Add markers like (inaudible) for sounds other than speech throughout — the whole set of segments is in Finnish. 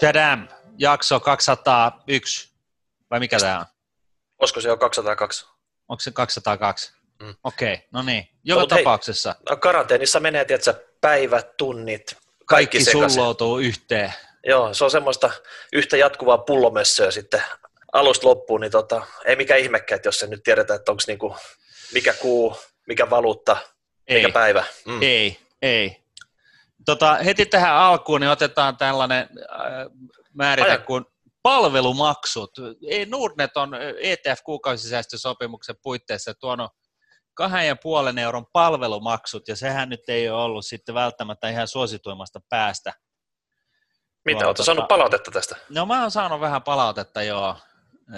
Shadam, jakso 201, vai mikä tämä on? Olisiko se jo 202? Onko se 202? Mm. Okei, okay, no niin. Joka hei, tapauksessa No, karanteenissa menee, tiedätkö, päivät, tunnit, kaikki, kaikki sulloutuu yhteen. Joo, se on semmoista yhtä jatkuvaa pullomössöä sitten alusta loppuun, niin tota, ei mikään ihmekään, että jos se nyt tiedetään, että onko niinku, mikä kuu, mikä valuutta, Ei, mikä päivä. Mm. ei, ei. Tota, heti tähän alkuun niin otetaan tällainen äh, määrite Aja. kuin palvelumaksut. Nordnet on ETF-kuukausisäästösopimuksen puitteissa tuonut kahden ja puolen euron palvelumaksut, ja sehän nyt ei ole ollut sitten välttämättä ihan suosituimmasta päästä. Mitä, oletko saanut palautetta tästä? No mä oon saanut vähän palautetta, joo.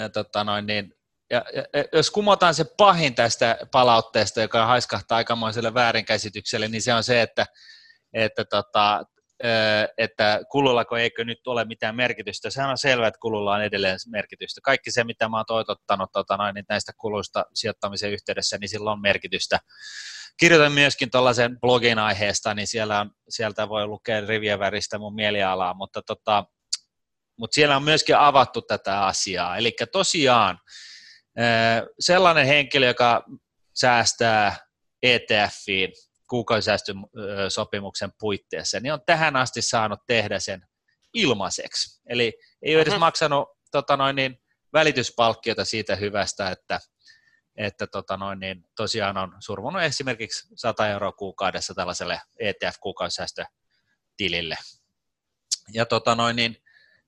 Ja, tota noin, niin, ja, ja, ja, jos kumotaan se pahin tästä palautteesta, joka haiskahtaa aikamoiselle väärinkäsitykselle, niin se on se, että, että, tota, että kulullako eikö nyt ole mitään merkitystä. Sehän on selvää, että kululla on edelleen merkitystä. Kaikki se, mitä mä oon toitottanut tota noin, niin näistä kuluista sijoittamisen yhteydessä, niin sillä on merkitystä. Kirjoitan myöskin tuollaisen blogin aiheesta, niin siellä on, sieltä voi lukea rivien väristä mun mielialaa, mutta tota, mutta siellä on myöskin avattu tätä asiaa. Eli tosiaan sellainen henkilö, joka säästää ETFiin kuukausisäästösopimuksen puitteissa, niin on tähän asti saanut tehdä sen ilmaiseksi. Eli ei ole edes Mhm. maksanut tota noin, niin, välityspalkkiota siitä hyvästä, että, että tota noin, niin, tosiaan on survonut esimerkiksi 100 euroa kuukaudessa tällaiselle ETF-kuukausisäästötilille. Ja tota noin, niin,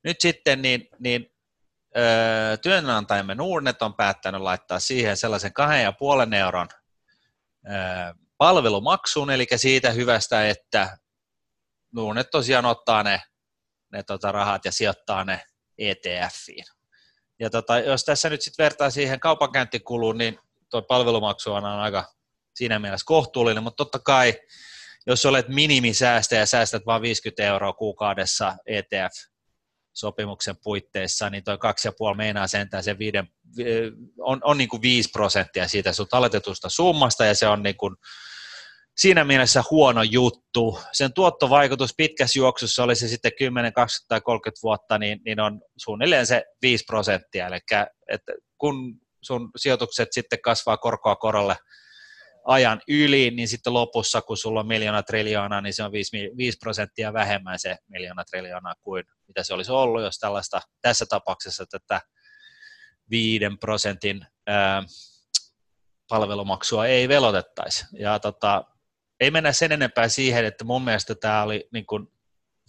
nyt sitten niin, niin öö, työnantajamme Nordnet on päättänyt laittaa siihen sellaisen kahden ja puolen euron öö, palvelumaksuun, eli siitä hyvästä, että Nordnet tosiaan ottaa ne, ne tota rahat ja sijoittaa ne ETFiin. Ja tota, jos tässä nyt sitten vertaa siihen kaupankäyntikuluun, niin tuo palvelumaksu on aika siinä mielessä kohtuullinen, mutta totta kai jos olet minimisäästäjä ja säästät vain 50 euroa kuukaudessa ETF-sopimuksen puitteissa, niin tuo 2,5 meinaa sentään se viiden, on, on niin kuin 5 prosenttia siitä sun talletetusta summasta, ja se on niin kuin siinä mielessä huono juttu. Sen tuottovaikutus pitkässä juoksussa, oli se sitten 10, 20 tai 30 vuotta, niin, niin on suunnilleen se 5 prosenttia. Eli että kun sun sijoitukset sitten kasvaa korkoa korolle ajan yli, niin sitten lopussa, kun sulla on miljoona triljoonaa, niin se on 5, 5 prosenttia vähemmän se miljoona triljoonaa kuin mitä se olisi ollut, jos tällaista tässä tapauksessa tätä 5 prosentin ää, palvelumaksua ei velotettaisi. Ja tota, ei mennä sen enempää siihen, että mun mielestä tämä oli niin kuin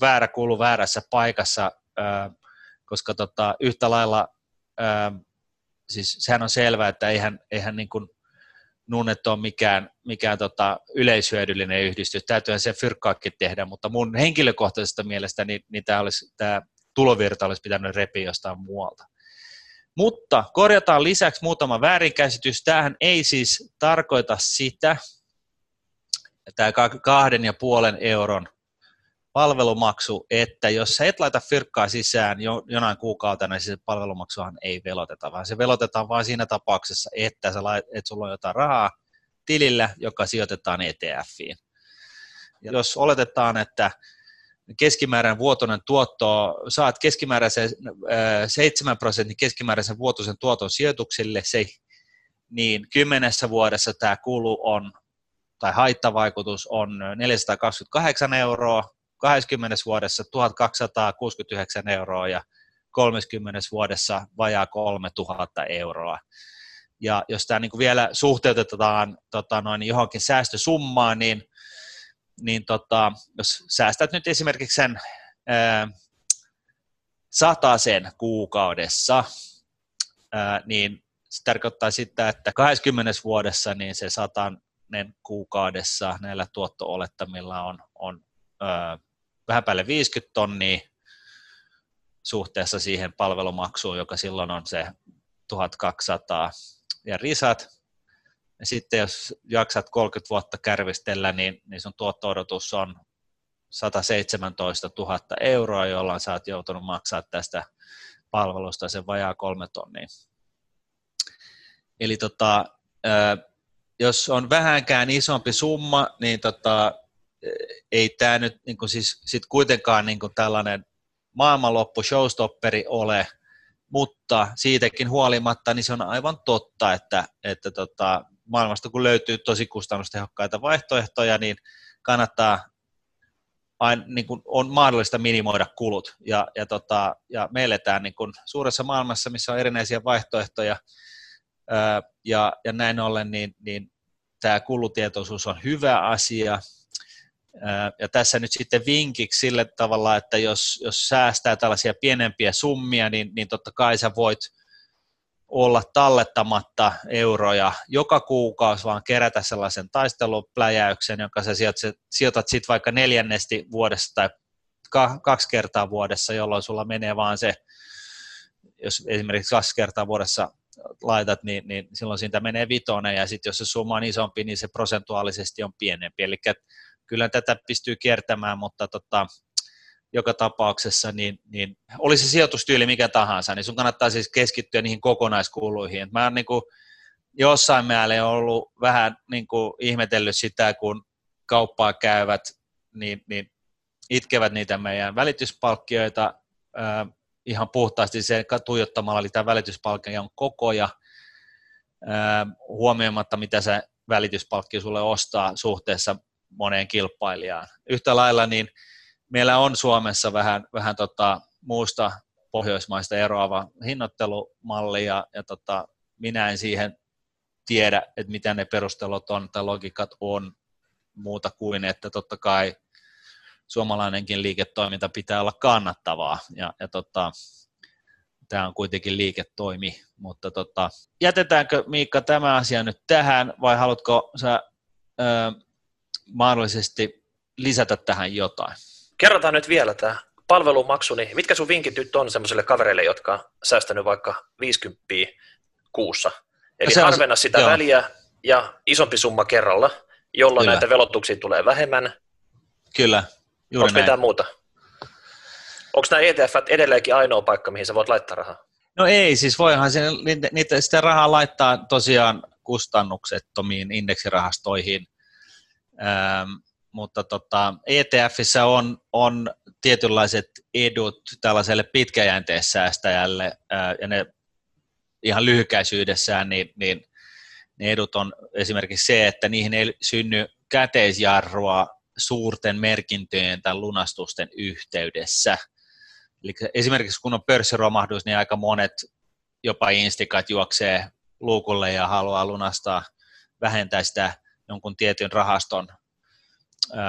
väärä kulu väärässä paikassa, ää, koska tota, yhtä lailla, ää, siis sehän on selvää, että eihän, eihän niin kuin Nunnet ole mikään, mikään tota yleishyödyllinen yhdistys, täytyyhän se fyrkkaakin tehdä, mutta mun henkilökohtaisesta mielestä niin, niin tämä, olisi, tämä tulovirta olisi pitänyt repiä jostain muualta. Mutta korjataan lisäksi muutama väärinkäsitys. Tämähän ei siis tarkoita sitä, tämä kahden ja puolen euron palvelumaksu, että jos sä et laita fyrkkaa sisään jo, jonain kuukautena, niin se palvelumaksuhan ei veloteta, vaan se velotetaan vain siinä tapauksessa, että, sä lait, että sulla on jotain rahaa tilillä, joka sijoitetaan ETFiin. Ja jos oletetaan, että keskimääräinen vuotoinen tuotto, saat keskimääräisen 7 prosentin keskimääräisen vuotuisen tuoton sijoituksille, se, niin kymmenessä vuodessa tämä kulu on, tai haittavaikutus on 428 euroa, 20 vuodessa 1269 euroa ja 30 vuodessa vajaa 3000 euroa. Ja jos tämä niin vielä suhteutetaan tota noin, johonkin säästösummaan, niin, niin tota, jos säästät nyt esimerkiksi sen ää, sen kuukaudessa, ää, niin se tarkoittaa sitä, että 20 vuodessa niin se satanen kuukaudessa näillä tuotto-olettamilla on, on ää, vähän päälle 50 tonnia suhteessa siihen palvelumaksuun, joka silloin on se 1200 ja risat. Ja sitten jos jaksat 30 vuotta kärvistellä, niin, niin sun tuotto-odotus on 117 000 euroa, jolla sä oot joutunut maksaa tästä palvelusta sen vajaa kolme tonnia. Eli tota, jos on vähänkään isompi summa, niin tota, ei tämä nyt niin kuin siis sit kuitenkaan niin kuin tällainen maailmanloppu showstopperi ole, mutta siitäkin huolimatta niin se on aivan totta, että, että tota, maailmasta kun löytyy tosi kustannustehokkaita vaihtoehtoja, niin kannattaa aina, niin kuin on mahdollista minimoida kulut. Ja, ja, tota, ja me eletään niin kuin suuressa maailmassa, missä on erinäisiä vaihtoehtoja, ää, ja, ja näin ollen niin, niin tämä kulutietoisuus on hyvä asia. Ja tässä nyt sitten vinkiksi sille tavalla, että jos, jos säästää tällaisia pienempiä summia, niin, niin totta kai sä voit – olla tallettamatta euroja joka kuukausi, vaan kerätä sellaisen taistelupläjäyksen, jonka sä sijoitat, sijoitat sitten vaikka neljännesti vuodessa tai kaksi kertaa vuodessa, jolloin sulla menee vaan se, jos esimerkiksi kaksi kertaa vuodessa laitat, niin, niin silloin siitä menee vitonen, ja sitten jos se summa on isompi, niin se prosentuaalisesti on pienempi. Eli kyllä tätä pystyy kiertämään, mutta tota, joka tapauksessa, niin, niin olisi sijoitustyyli mikä tahansa, niin sun kannattaa siis keskittyä niihin kokonaiskuluihin. mä oon niin kuin jossain määrin ollut vähän niin kuin ihmetellyt sitä, kun kauppaa käyvät, niin, niin itkevät niitä meidän välityspalkkioita äh, ihan puhtaasti se tuijottamalla tämä välityspalkkion kokoja, äh, huomioimatta mitä se välityspalkkio sulle ostaa suhteessa moneen kilpailijaan. Yhtä lailla niin meillä on Suomessa vähän, vähän tota, muusta pohjoismaista eroava hinnoittelumalli ja, ja tota, minä en siihen tiedä, että mitä ne perustelut on tai logiikat on muuta kuin, että totta kai suomalainenkin liiketoiminta pitää olla kannattavaa ja, ja tota, tämä on kuitenkin liiketoimi, mutta tota, jätetäänkö Miikka tämä asia nyt tähän vai haluatko sä ö, mahdollisesti lisätä tähän jotain? Kerrotaan nyt vielä tämä palvelumaksu, niin mitkä sun vinkit nyt on semmoiselle kavereille, jotka on säästänyt vaikka 50 kuussa? Eli no harvenna sitä joo. väliä ja isompi summa kerralla, jolloin Kyllä. näitä velotuksia tulee vähemmän. Kyllä, juuri Onko mitään muuta? Onko nämä ETF edelleenkin ainoa paikka, mihin sä voit laittaa rahaa? No ei, siis voihan sen, niitä, sitä rahaa laittaa tosiaan kustannuksettomiin indeksirahastoihin. Ähm, mutta tota, ETFissä on, on tietynlaiset edut tällaiselle pitkäjänteissäästäjälle, ää, ja ne ihan lyhykäisyydessään, niin, niin ne edut on esimerkiksi se, että niihin ei synny käteisjarrua suurten merkintöjen tai lunastusten yhteydessä. Eli esimerkiksi kun on pörssiromahdus, niin aika monet jopa instikat juoksee luukulle ja haluaa lunastaa, vähentää sitä jonkun tietyn rahaston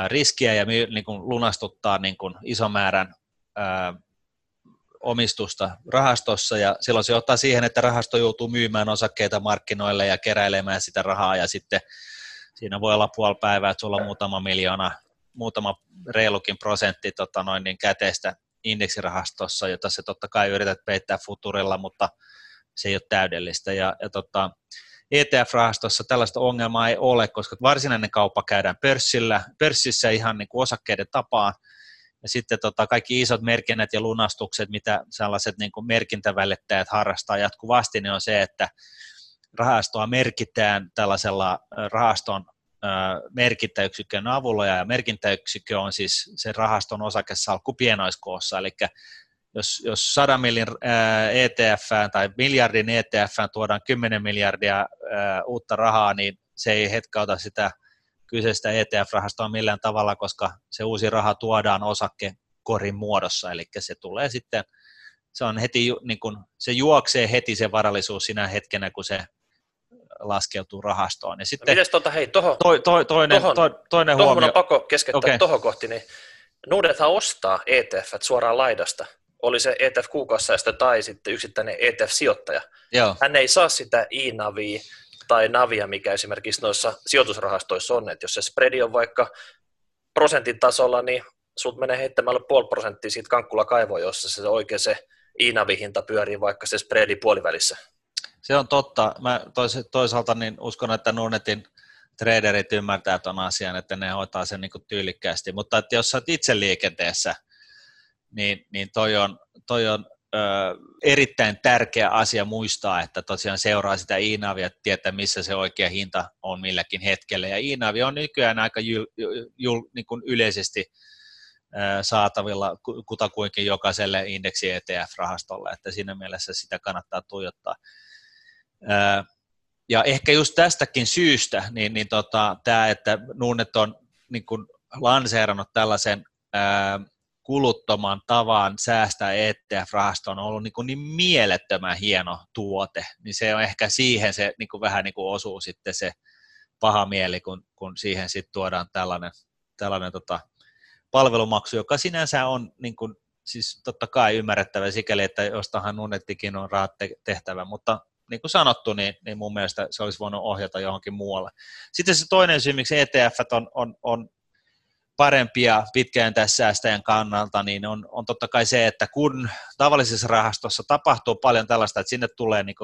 riskiä ja niin kuin lunastuttaa niin kuin ison määrän ää, omistusta rahastossa ja silloin se johtaa siihen, että rahasto joutuu myymään osakkeita markkinoille ja keräilemään sitä rahaa ja sitten siinä voi olla puoli päivää, että sulla on muutama miljoona, muutama reilukin prosentti tota noin, niin käteistä indeksirahastossa, jota se totta kai yrität peittää futurilla, mutta se ei ole täydellistä. Ja, ja tota, ETF-rahastossa tällaista ongelmaa ei ole, koska varsinainen kauppa käydään pörssillä, pörssissä ihan niin kuin osakkeiden tapaan, ja sitten tota, kaikki isot merkinnät ja lunastukset, mitä sellaiset niin kuin merkintävälittäjät harrastaa jatkuvasti, niin on se, että rahastoa merkitään tällaisella rahaston merkintäyksikön avulla, ja merkintäyksikkö on siis se rahaston osakesalkku pienoiskoossa, eli jos, jos 100 millin ETF tai miljardin ETF tuodaan 10 miljardia uutta rahaa, niin se ei hetkauta sitä kyseistä ETF-rahastoa millään tavalla, koska se uusi raha tuodaan osakekorin muodossa, eli se tulee sitten, se on heti, niin kun, se juoksee heti se varallisuus sinä hetkenä, kun se laskeutuu rahastoon. Ja sitten, no mites tota, hei, toho, to, to, toinen, tohon, to, toinen tohon huomio. on pakko keskeyttää okay. tohon kohti, niin Nordethan ostaa ETF suoraan laidasta oli se ETF kuukausisäästö tai sitten yksittäinen ETF-sijoittaja. Joo. Hän ei saa sitä e-navia tai navia, mikä esimerkiksi noissa sijoitusrahastoissa on, että jos se spreadi on vaikka prosentin tasolla, niin sut menee heittämällä puoli prosenttia siitä kankkula kaivoa, jossa se oikein se e-navi-hinta pyörii vaikka se spreadi puolivälissä. Se on totta. Mä toisaalta niin uskon, että Nunetin traderit ymmärtää tuon asian, että ne hoitaa sen niin tyylikkäästi, mutta että jos sä oot itse liikenteessä – niin, niin toi on, toi on ö, erittäin tärkeä asia muistaa, että tosiaan seuraa sitä Iinavia, tietää missä se oikea hinta on milläkin hetkellä. Ja Iinavi on nykyään aika jul, jul, niin kuin yleisesti saatavilla kutakuinkin jokaiselle indeksi ETF-rahastolle, että siinä mielessä sitä kannattaa tuijottaa. Ja ehkä just tästäkin syystä, niin, niin tota, tämä, että Nuunet on niin kuin lanseerannut tällaisen ää, kuluttoman tavan säästää ETF-rahastoon on ollut niin, kuin niin mielettömän hieno tuote, niin se on ehkä siihen se niin kuin vähän niin kuin osuu sitten se paha mieli, kun, kun siihen sitten tuodaan tällainen, tällainen tota, palvelumaksu, joka sinänsä on niin kuin, siis totta kai ymmärrettävä sikäli, että jostahan Nunettikin on rahat tehtävä, mutta niin kuin sanottu, niin, niin mun mielestä se olisi voinut ohjata johonkin muualle. Sitten se toinen syy, miksi ETF on, on, on parempia pitkään tässä säästäjän kannalta, niin on, on totta kai se, että kun tavallisessa rahastossa tapahtuu paljon tällaista, että sinne tulee niin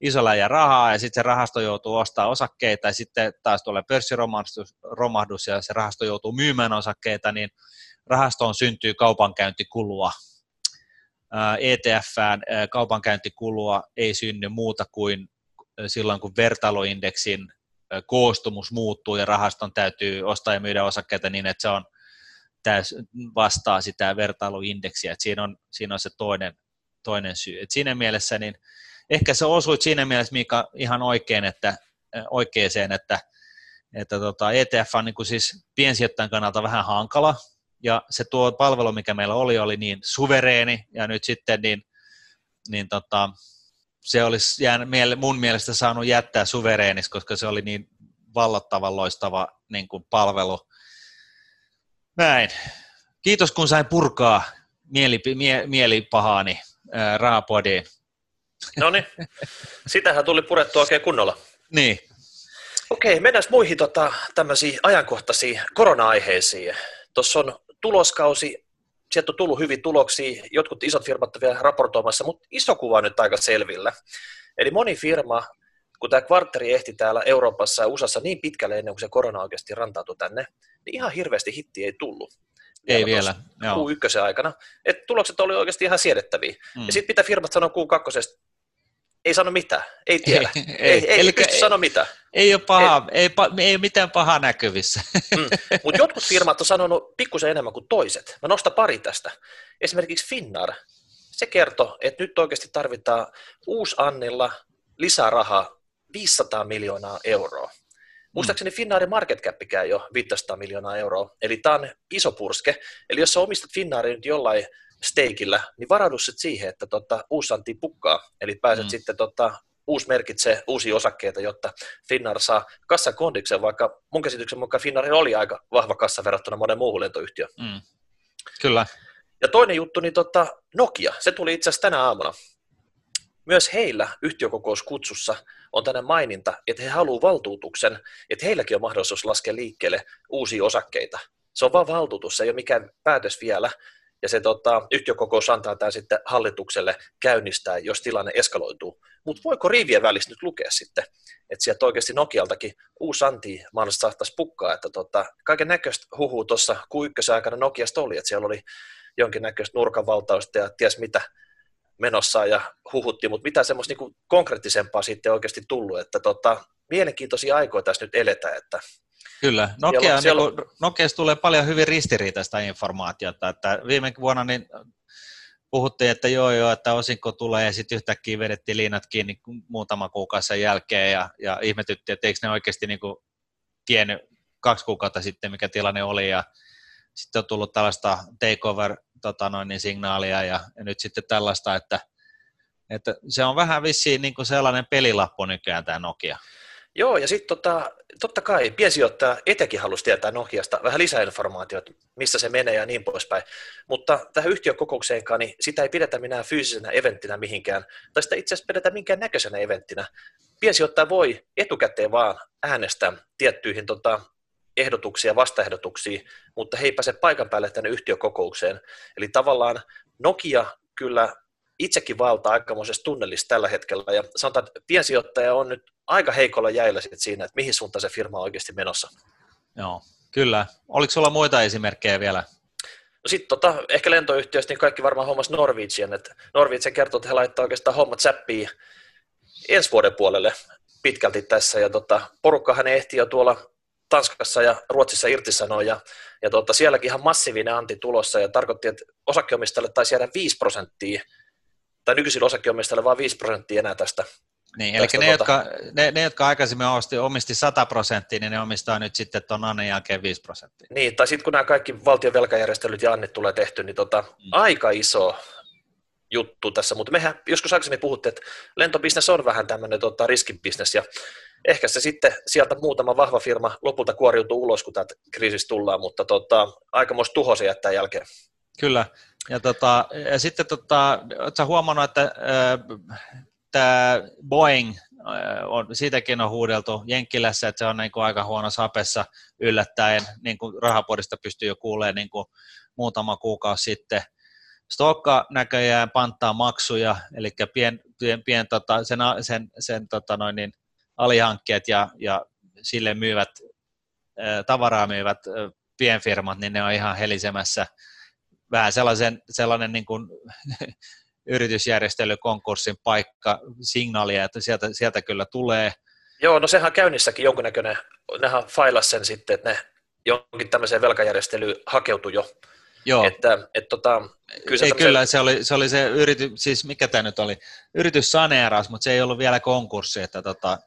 iso läjä rahaa ja sitten se rahasto joutuu ostamaan osakkeita ja sitten taas tulee pörssiromahdus ja se rahasto joutuu myymään osakkeita, niin rahastoon syntyy kaupankäyntikulua. ETFään kaupankäyntikulua ei synny muuta kuin silloin, kun vertailuindeksin koostumus muuttuu ja rahaston täytyy ostaa ja myydä osakkeita niin, että se on täys, vastaa sitä vertailuindeksiä. että siinä, on, siinä on se toinen, toinen syy. Et siinä mielessä niin ehkä se osuit siinä mielessä, Mika, ihan oikein, että, oikeeseen, että, että tota ETF on niin siis piensijoittajan kannalta vähän hankala, ja se tuo palvelu, mikä meillä oli, oli niin suvereeni, ja nyt sitten niin, niin tota, se olisi jään, mun mielestä saanut jättää suvereeniksi, koska se oli niin vallottavan loistava niin kuin palvelu. Näin. Kiitos, kun sain purkaa mieli, mie, mielipahaani ää, rahapodiin. No niin, sitähän tuli purettua oikein kunnolla. Niin. Okei, mennään muihin tota, tämmöisiin ajankohtaisiin korona-aiheisiin. Tuossa on tuloskausi, sieltä on tullut hyvin tuloksia, jotkut isot firmat ovat vielä raportoimassa, mutta iso kuva on nyt aika selvillä. Eli moni firma, kun tämä kvartteri ehti täällä Euroopassa ja USAssa niin pitkälle ennen kuin se korona oikeasti rantautui tänne, niin ihan hirveästi hitti ei tullut. Ei vielä. Q1 aikana. Et tulokset oli oikeasti ihan siedettäviä. Mm. Ja sitten mitä firmat sanoo Q2, ei sano mitään, ei tiedä, ei, ei, ei, ei pysty ei, sanoa mitään. Ei ole paha, ei, ei, ei mitään pahaa näkyvissä. Mm. Mutta jotkut firmat on sanonut pikkusen enemmän kuin toiset. Mä nostan pari tästä. Esimerkiksi Finnar, se kertoo, että nyt oikeasti tarvitaan Annilla lisää rahaa 500 miljoonaa euroa. Muistaakseni Finnaarin market cap jo 500 miljoonaa euroa, eli tämä on iso purske. Eli jos sä omistat Finnaarin nyt jollain steikillä, niin varaudu sitten siihen, että tota, uusanti pukkaa, eli pääset mm. sitten tota, uusi merkitsee uusia osakkeita, jotta Finnar saa kassan kondiksen, vaikka mun käsityksen mukaan Finnarin oli aika vahva kassa verrattuna monen muuhun lentoyhtiöön. Mm. Kyllä. Ja toinen juttu, niin tota, Nokia, se tuli itse asiassa tänä aamuna. Myös heillä yhtiökokouskutsussa on tänne maininta, että he haluavat valtuutuksen, että heilläkin on mahdollisuus laskea liikkeelle uusia osakkeita. Se on vain valtuutus, se ei ole mikään päätös vielä, ja se tota, yhtiökokous antaa tämä sitten hallitukselle käynnistää, jos tilanne eskaloituu. Mutta voiko riivien välissä nyt lukea sitten, että sieltä oikeasti Nokialtakin uusi anti mahdollisesti saattaisi pukkaa, että tota, kaiken näköistä huhuu tuossa Q1 aikana Nokiasta oli, että siellä oli jonkinnäköistä nurkanvaltausta ja ties mitä menossa ja huhutti, mutta mitä semmoista niinku konkreettisempaa sitten oikeasti tullut, että tota, mielenkiintoisia aikoja tässä nyt eletään, että Kyllä, Nokia, siellä, siellä... Niin kuin, Nokiasta tulee paljon hyvin ristiriitaista informaatiota, että viime vuonna niin puhuttiin, että joo joo, että osinko tulee ja sitten yhtäkkiä vedettiin liinat kiinni muutama kuukausi jälkeen ja, ja ihmetyttiin, että eikö ne oikeasti niin kuin tiennyt kaksi kuukautta sitten, mikä tilanne oli ja sitten on tullut tällaista takeover tota noin, niin signaalia ja, ja, nyt sitten tällaista, että, että se on vähän vissiin niin kuin sellainen pelilappu nykyään tämä Nokia. Joo, ja sitten tota, totta kai piensijoittaja etenkin halusi tietää Nokiasta vähän lisäinformaatiota, missä se menee ja niin poispäin. Mutta tähän yhtiökokoukseenkaan, niin sitä ei pidetä minä fyysisenä eventtinä mihinkään, tai sitä itse asiassa pidetä minkään näköisenä eventtinä. Piensijoittaja voi etukäteen vaan äänestää tiettyihin tota, ehdotuksia, vastaehdotuksia, mutta he ei pääse paikan päälle tänne yhtiökokoukseen. Eli tavallaan Nokia kyllä itsekin valtaa aikamoisessa tunnelissa tällä hetkellä, ja sanotaan, että piensijoittaja on nyt aika heikolla jäillä sit siinä, että mihin suuntaan se firma on oikeasti menossa. Joo, kyllä. Oliko sulla muita esimerkkejä vielä? No sitten tota, ehkä lentoyhtiöistä niin kaikki varmaan hommas Norwegian, että Norwegian kertoo, että he laittaa oikeastaan hommat säppiin ensi vuoden puolelle pitkälti tässä, ja tota, porukkahan ehti jo tuolla Tanskassa ja Ruotsissa irtisanoi, ja, ja tota, sielläkin ihan massiivinen anti tulossa, ja tarkoitti, että osakkeomistajalle taisi jäädä 5 prosenttia, tai nykyisille osakkeomistajille vain 5 prosenttia enää tästä. Niin, eli ne, tuota... jotka, ne, ne, jotka aikaisemmin osti, omisti 100 prosenttia, niin ne omistaa nyt sitten tuon annin jälkeen 5 prosenttia. Niin, tai sitten kun nämä kaikki valtion velkajärjestelyt ja annit tulee tehty, niin tota, mm. aika iso juttu tässä, mutta mehän joskus aikaisemmin puhuttiin, että lentobisnes on vähän tämmöinen tota, riskibisnes, ja ehkä se sitten sieltä muutama vahva firma lopulta kuoriutuu ulos, kun täältä kriisistä tullaan, mutta tota, aikamoista tuho se jättää jälkeen. Kyllä, ja, tota, ja sitten tota, oletko huomannut, että äh, tämä Boeing, äh, on, siitäkin on huudeltu Jenkkilässä, että se on niin kuin aika huono sapessa yllättäen, niin kuin rahapodista pystyy jo kuulemaan niin kuin muutama kuukausi sitten, Stokka näköjään panttaa maksuja, eli pien, pien, pien tota, sen, sen, sen tota noin, niin, alihankkeet ja, ja sille myyvät, tavaraa myyvät pienfirmat, niin ne on ihan helisemässä vähän sellaisen, sellainen niin kuin, (laughs) yritysjärjestelykonkurssin paikka, signaalia, että sieltä, sieltä kyllä tulee. Joo, no sehän on käynnissäkin jonkunnäköinen, nehän failas sen sitten, että ne jonkin tämmöiseen velkajärjestelyyn hakeutui jo Joo. Että, et, tota, kyllä, se, ei, kyllä se, oli, se oli se yritys, siis mikä tämä nyt oli, yritys saneeras, mutta se ei ollut vielä konkurssi, että tota,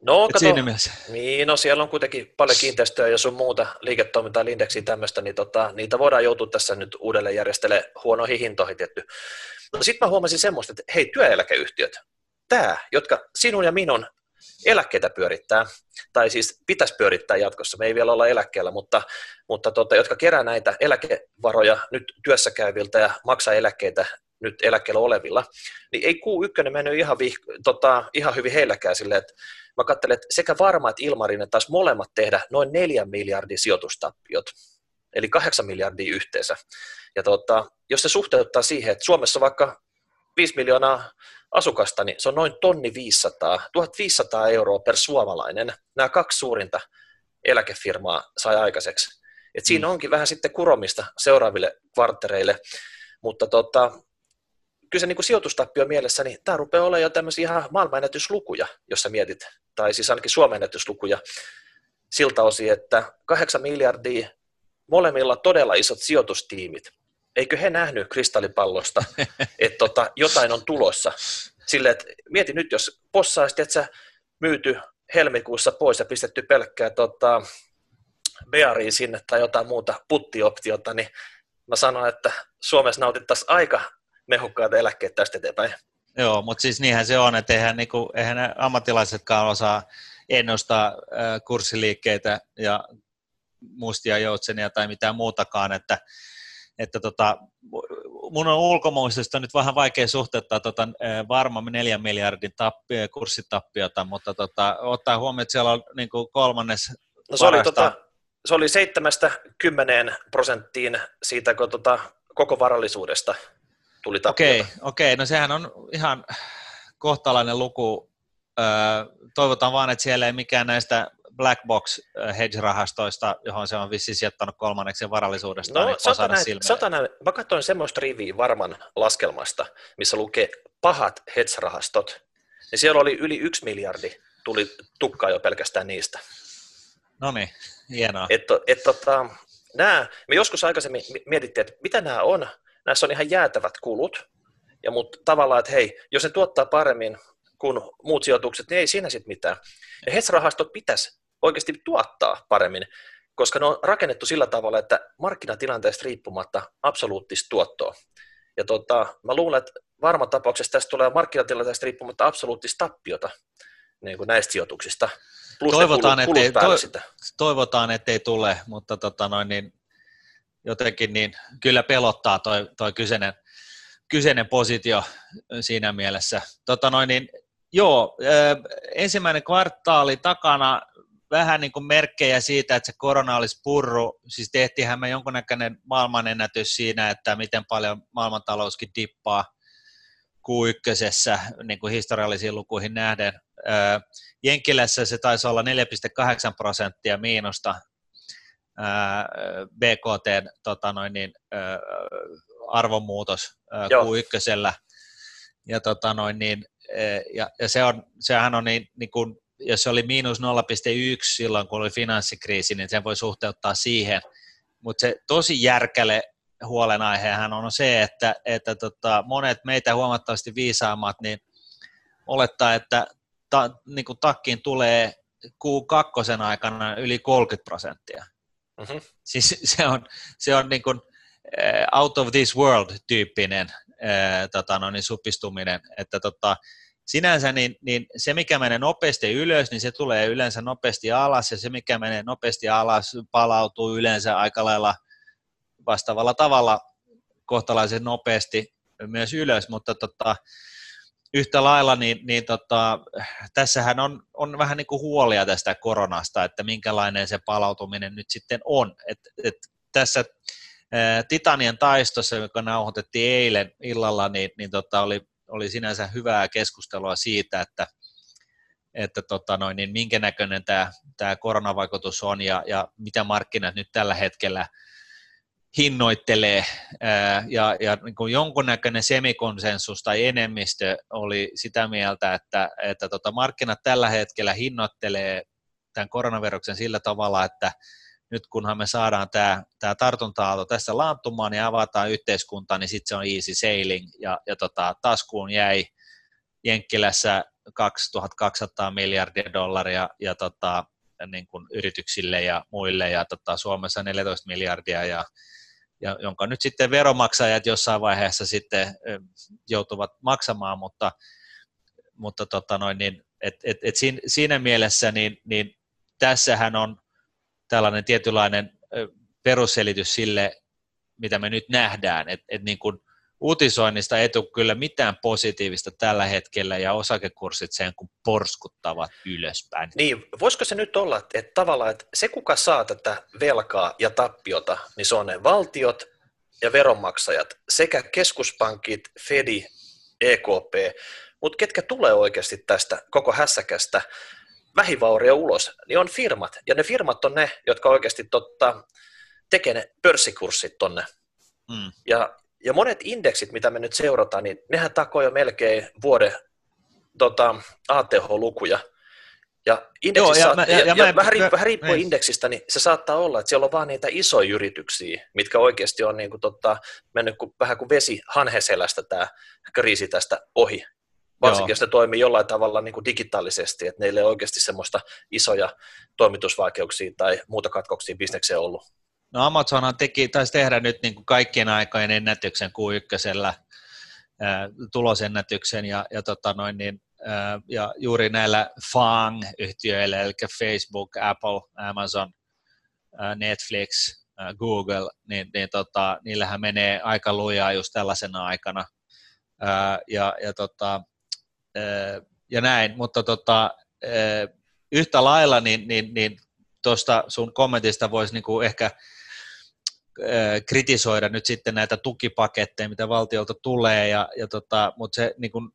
No, kato, siinä mielessä. Niin, no siellä on kuitenkin paljon kiinteistöä ja sun muuta liiketoimintaa, indeksiä tämmöistä, niin tota, niitä voidaan joutua tässä nyt uudelleen järjestelemään huonoihin hintoihin tietty. No sitten mä huomasin semmoista, että hei, työeläkeyhtiöt, tämä, jotka sinun ja minun eläkkeitä pyörittää, tai siis pitäisi pyörittää jatkossa, me ei vielä olla eläkkeellä, mutta, mutta tota, jotka kerää näitä eläkevaroja nyt työssä käyviltä ja maksaa eläkkeitä nyt eläkkeellä olevilla, niin ei Q1 mennyt ihan, vih, tota, ihan hyvin heilläkään silleen, että mä katselen, että sekä Varma että Ilmarinen taas molemmat tehdä noin 4 miljardin sijoitustappiot, eli 8 miljardia yhteensä. Ja tota, jos se suhteuttaa siihen, että Suomessa vaikka 5 miljoonaa asukasta, niin se on noin tonni 500, 1500 euroa per suomalainen. Nämä kaksi suurinta eläkefirmaa sai aikaiseksi. Et siinä mm. onkin vähän sitten kuromista seuraaville kvarttereille, mutta tota, kyllä se niin kuin sijoitustappio mielessä, niin tämä rupeaa olemaan jo tämmöisiä ihan maailmanennätyslukuja, jos sä mietit, tai siis ainakin Suomen ennätyslukuja siltä osin, että 8 miljardia molemmilla todella isot sijoitustiimit eikö he nähnyt kristallipallosta, (laughs) että tota, jotain on tulossa. Sille, että mieti nyt, jos Possa olisi että myyty helmikuussa pois ja pistetty pelkkää tota, Beariin sinne tai jotain muuta puttioptiota, niin mä sanon, että Suomessa nautittaisiin aika mehukkaita eläkkeet tästä eteenpäin. Joo, mutta siis niinhän se on, että eihän, niinku, eihän ne ammattilaisetkaan osaa ennustaa äh, kurssiliikkeitä ja mustia joutsenia tai mitään muutakaan, että että tota, mun on ulkomuistista nyt vähän vaikea suhteuttaa tota, varma 4 miljardin tappi, kurssitappiota, mutta tota, ottaa huomioon, että siellä on niin kuin kolmannes no, se, oli, tota, se oli 7-10 prosenttiin siitä kun, tota, koko varallisuudesta tuli tappiota. Okei, okay, okay, no sehän on ihan kohtalainen luku. toivotaan vaan, että siellä ei mikään näistä black box hedge-rahastoista, johon se on vissi sijoittanut kolmanneksen varallisuudesta, no, niin sata näin, sata näin, mä katsoin semmoista riviä varman laskelmasta, missä lukee pahat hedge-rahastot, niin siellä oli yli yksi miljardi, tuli tukkaa jo pelkästään niistä. No niin, hienoa. Et, et, tota, nämä, me joskus aikaisemmin mietittiin, että mitä nämä on, näissä on ihan jäätävät kulut, ja mutta tavallaan, että hei, jos ne tuottaa paremmin kuin muut sijoitukset, niin ei siinä sitten mitään. Ja hedge-rahastot pitäisi oikeasti tuottaa paremmin, koska ne on rakennettu sillä tavalla, että markkinatilanteesta riippumatta absoluuttista tuottoa. Ja tota, mä luulen, että varma tapauksessa tästä tulee markkinatilanteesta riippumatta absoluuttista tappiota niin kuin näistä sijoituksista. Plus toivotaan, kulut, ettei, sitä. toivotaan, ettei tule, mutta tota noin, niin, jotenkin niin, kyllä pelottaa toi, toi kyseinen, kyseinen positio siinä mielessä. Tota noin, niin, joo, ensimmäinen kvartaali takana vähän niin kuin merkkejä siitä, että se korona olisi purru. Siis tehtiinhän me jonkunnäköinen maailmanennätys siinä, että miten paljon maailmantalouskin dippaa Q1 niin kuin historiallisiin lukuihin nähden. Jenkkilässä se taisi olla 4,8 prosenttia miinusta BKT tota noin niin, arvonmuutos Q1. Ja, tota noin niin, ja, ja se on, sehän on niin, niin kuin jos se oli miinus 0,1 silloin, kun oli finanssikriisi, niin sen voi suhteuttaa siihen. Mutta se tosi järkäle huolenaihehan on se, että, että tota, monet meitä huomattavasti viisaammat niin olettaa, että ta, niin kuin takkiin tulee Q2 aikana yli 30 prosenttia. Mm-hmm. Siis se on, se on niin kuin eh, out of this world tyyppinen eh, tota, no niin supistuminen, että tota, sinänsä niin, niin se, mikä menee nopeasti ylös, niin se tulee yleensä nopeasti alas, ja se, mikä menee nopeasti alas, palautuu yleensä aika lailla vastaavalla tavalla kohtalaisen nopeasti myös ylös, mutta tota, yhtä lailla, niin, niin tota, tässähän on, on vähän niin kuin huolia tästä koronasta, että minkälainen se palautuminen nyt sitten on. Et, et tässä Titanien taistossa, joka nauhoitettiin eilen illalla, niin, niin tota, oli, oli sinänsä hyvää keskustelua siitä, että että tota noin, niin minkä näköinen tämä, tämä koronavaikutus on ja, ja mitä markkinat nyt tällä hetkellä – hinnoittelee ja, ja niin kuin jonkunnäköinen semikonsensus tai enemmistö oli sitä mieltä, että, että tota markkinat tällä hetkellä hinnoittelee tämän koronaviruksen sillä tavalla, että nyt kunhan me saadaan tämä, tämä tartunta-aalto tässä laantumaan ja avataan yhteiskunta, niin sitten se on easy sailing. Ja, ja tota, taskuun jäi Jenkkilässä 2200 miljardia dollaria ja tota, niin kuin yrityksille ja muille ja tota, Suomessa 14 miljardia ja ja jonka nyt sitten veromaksajat jossain vaiheessa sitten joutuvat maksamaan, mutta, mutta tota noin, niin, et, et, et siinä, siinä mielessä niin, niin tässähän on tällainen tietynlainen perusselitys sille, mitä me nyt nähdään, että et niin kuin uutisoinnista ei tule kyllä mitään positiivista tällä hetkellä ja osakekurssit sen kun porskuttavat ylöspäin. Niin, voisiko se nyt olla, että tavallaan että se kuka saa tätä velkaa ja tappiota, niin se on ne valtiot ja veronmaksajat sekä keskuspankit, Fedi, EKP, mutta ketkä tulee oikeasti tästä koko hässäkästä vähivauria ulos, niin on firmat. Ja ne firmat on ne, jotka oikeasti totta, tekee ne pörssikurssit tonne. Mm. Ja ja monet indeksit, mitä me nyt seurataan, niin nehän takoo jo melkein vuoden tota, ATH-lukuja. Ja, Joo, ja, saat, mä, ja, ja, ja mä, vähän, riippuen, vähän riippuen niin. indeksistä, niin se saattaa olla, että siellä on vaan niitä isoja yrityksiä, mitkä oikeasti on niin kuin, tota, mennyt kuin, vähän kuin vesi hanheselästä tämä kriisi tästä ohi. Varsinkin Joo. jos ne toimii jollain tavalla niin kuin digitaalisesti, että neillä ei ole oikeasti semmoista isoja toimitusvaikeuksia tai muuta katkoksia bisnekseen ollut. No Amazonhan teki, taisi tehdä nyt niin kuin kaikkien aikojen ennätyksen Q1 tulosennätyksen ja, ja, tota noin, niin, ää, ja juuri näillä FANG-yhtiöillä, eli Facebook, Apple, Amazon, ää, Netflix, ää, Google, niin, niin tota, niillähän menee aika lujaa just tällaisena aikana. Ää, ja, ja, tota, ää, ja näin, mutta tota, ää, yhtä lailla niin, niin, niin tuosta sun kommentista voisi niinku ehkä kritisoida nyt sitten näitä tukipaketteja, mitä valtiolta tulee, ja, ja tota, mutta se, niin kun,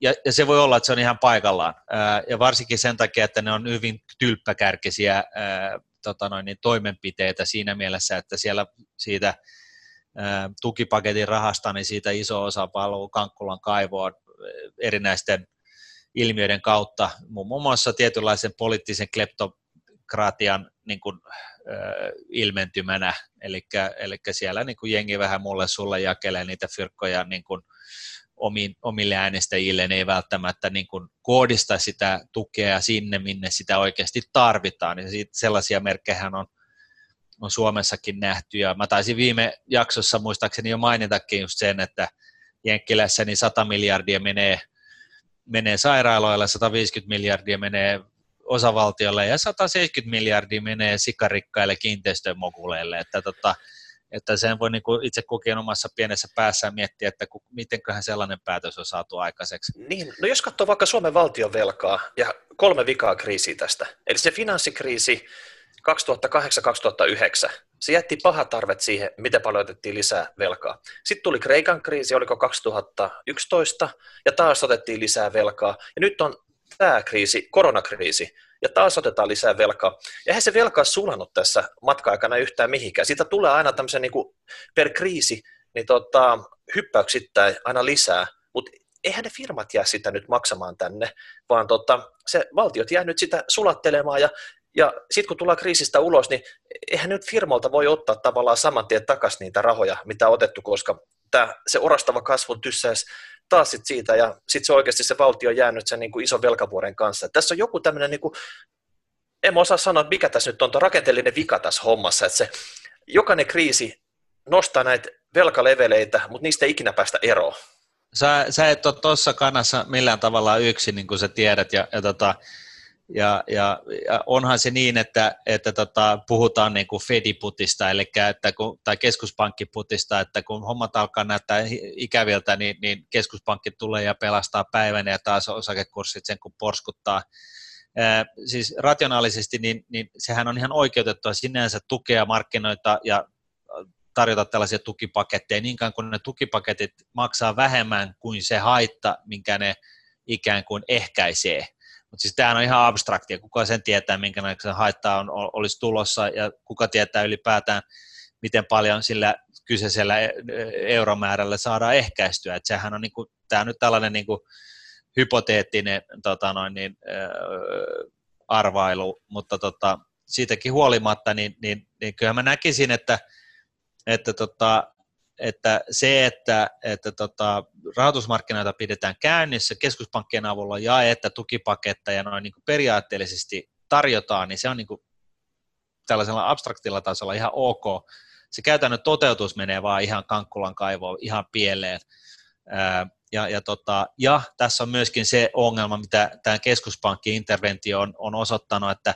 ja, ja se voi olla, että se on ihan paikallaan, ää, ja varsinkin sen takia, että ne on hyvin tylppäkärkisiä ää, tota noin, niin toimenpiteitä siinä mielessä, että siellä siitä ää, tukipaketin rahasta, niin siitä iso osa paluu Kankkulan kaivoon erinäisten ilmiöiden kautta, muun muassa tietynlaisen poliittisen kleptokratian niin kuin, ilmentymänä, eli, siellä niin kuin jengi vähän mulle sulle jakelee niitä fyrkkoja niin kuin omiin, omille äänestäjille, ne ei välttämättä niin kuin koodista sitä tukea sinne, minne sitä oikeasti tarvitaan, ja siitä, sellaisia merkkejä on, on Suomessakin nähty, ja mä taisin viime jaksossa muistaakseni jo mainitakin just sen, että Jenkkilässä niin 100 miljardia menee, menee sairaaloille, 150 miljardia menee osavaltiolle ja 170 miljardia menee sikarikkaille kiinteistömokuleille, että, tota, että sen voi niin kuin itse kukin omassa pienessä päässään miettiä, että mitenköhän sellainen päätös on saatu aikaiseksi. Niin, no jos katsoo vaikka Suomen valtion velkaa ja kolme vikaa kriisiä tästä, eli se finanssikriisi 2008-2009, se jätti pahat tarvet siihen, miten paljon otettiin lisää velkaa. Sitten tuli Kreikan kriisi, oliko 2011, ja taas otettiin lisää velkaa. Ja nyt on tämä kriisi, koronakriisi, ja taas otetaan lisää velkaa. Eihän se velkaa sulannut tässä matka-aikana yhtään mihinkään. Siitä tulee aina tämmöisen niin kuin per kriisi niin tota, hyppäyksittäin aina lisää, mutta eihän ne firmat jää sitä nyt maksamaan tänne, vaan tota, se valtiot jää nyt sitä sulattelemaan ja ja sitten kun tullaan kriisistä ulos, niin eihän nyt firmoilta voi ottaa tavallaan saman tien takaisin niitä rahoja, mitä on otettu, koska tää, se orastava kasvu tyssäisi taas sit siitä, ja sitten se oikeasti se valtio on jäänyt sen niin kuin ison velkavuoren kanssa. Tässä on joku tämmöinen, niin kuin, en osaa sanoa, mikä tässä nyt on, tuo rakenteellinen vika tässä hommassa, että se jokainen kriisi nostaa näitä velkaleveleitä, mutta niistä ei ikinä päästä eroon. Sä, sä et ole tuossa kannassa millään tavalla yksin, niin kuin sä tiedät, ja, ja tota, ja, ja, ja onhan se niin, että, että tota, puhutaan niin kuin Fediputista, eli että kun, tai keskuspankkiputista, että kun hommat alkaa näyttää ikäviltä, niin, niin keskuspankki tulee ja pelastaa päivän ja taas osakekurssit sen kun porskuttaa. Ää, siis rationaalisesti, niin, niin sehän on ihan oikeutettua sinänsä tukea markkinoita ja tarjota tällaisia tukipaketteja, niinkään kun ne tukipaketit maksaa vähemmän kuin se haitta, minkä ne ikään kuin ehkäisee. Mutta siis tämähän on ihan abstraktia, kuka sen tietää, minkä haittaa on, olisi tulossa ja kuka tietää ylipäätään, miten paljon sillä kyseisellä e, euromäärällä saadaan ehkäistyä. Et sehän on niinku, tämä on nyt tällainen niinku hypoteettinen tota noin, niin, äh, arvailu, mutta tota, siitäkin huolimatta, niin, niin, niin kyllä mä näkisin, että, että tota, että se, että, että tota, rahoitusmarkkinoita pidetään käynnissä keskuspankkien avulla ja että tukipaketteja noin niin periaatteellisesti tarjotaan, niin se on niin kuin tällaisella abstraktilla tasolla ihan ok. Se käytännön toteutus menee vaan ihan kankkulan kaivoon, ihan pieleen. Ja, ja, tota, ja tässä on myöskin se ongelma, mitä tämä keskuspankki-interventio on, on osoittanut, että,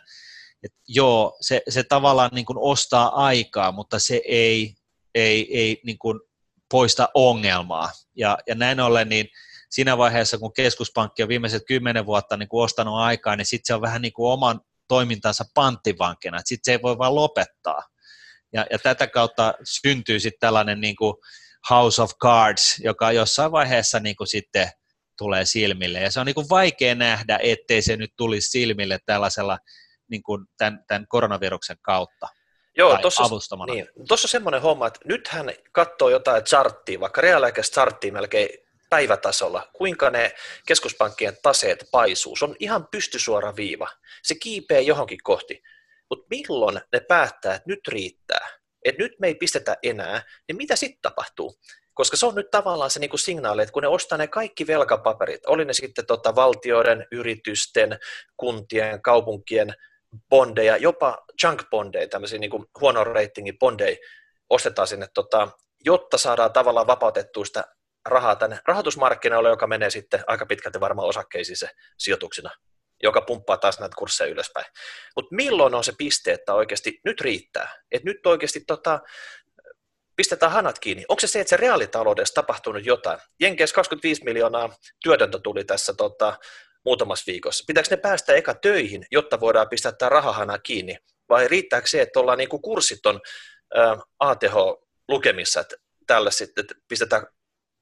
että joo, se, se tavallaan niin kuin ostaa aikaa, mutta se ei ei, ei niin kuin poista ongelmaa. Ja, ja näin ollen, niin siinä vaiheessa, kun keskuspankki on viimeiset kymmenen vuotta niin kuin ostanut aikaa, niin sitten se on vähän niin kuin oman toimintansa panttivankina, sitten se ei voi vaan lopettaa. Ja, ja tätä kautta syntyy sitten tällainen niin kuin House of Cards, joka jossain vaiheessa niin kuin sitten tulee silmille. Ja se on niin kuin vaikea nähdä, ettei se nyt tulisi silmille tällaisella niin kuin tämän, tämän koronaviruksen kautta. Joo, tuossa niin, on semmoinen homma, että nythän katsoo jotain charttia, vaikka reaaliaikaista charttia melkein päivätasolla, kuinka ne keskuspankkien taseet paisuu. Se on ihan pystysuora viiva. Se kiipee johonkin kohti. Mutta milloin ne päättää, että nyt riittää, että nyt me ei pistetä enää, niin mitä sitten tapahtuu? Koska se on nyt tavallaan se niinku signaali, että kun ne ostaa ne kaikki velkapaperit, oli ne sitten tota valtioiden, yritysten, kuntien, kaupunkien, bondeja, jopa junk bondeja, tämmöisiä niin huono ratingin bondeja ostetaan sinne, tota, jotta saadaan tavallaan vapautettua sitä rahaa tänne rahoitusmarkkinoille, joka menee sitten aika pitkälti varmaan osakkeisiin se sijoituksina, joka pumppaa taas näitä kursseja ylöspäin. Mutta milloin on se piste, että oikeasti nyt riittää? Että nyt oikeasti tota, pistetään hanat kiinni. Onko se se, että se reaalitaloudessa tapahtunut jotain? Jenkeissä 25 miljoonaa työtöntä tuli tässä tota, muutamassa viikossa? Pitääkö ne päästä eka töihin, jotta voidaan pistää tämä rahahana kiinni? Vai riittääkö se, että ollaan niin kuin kurssit on ä, ATH-lukemissa, että tällä sitten että pistetään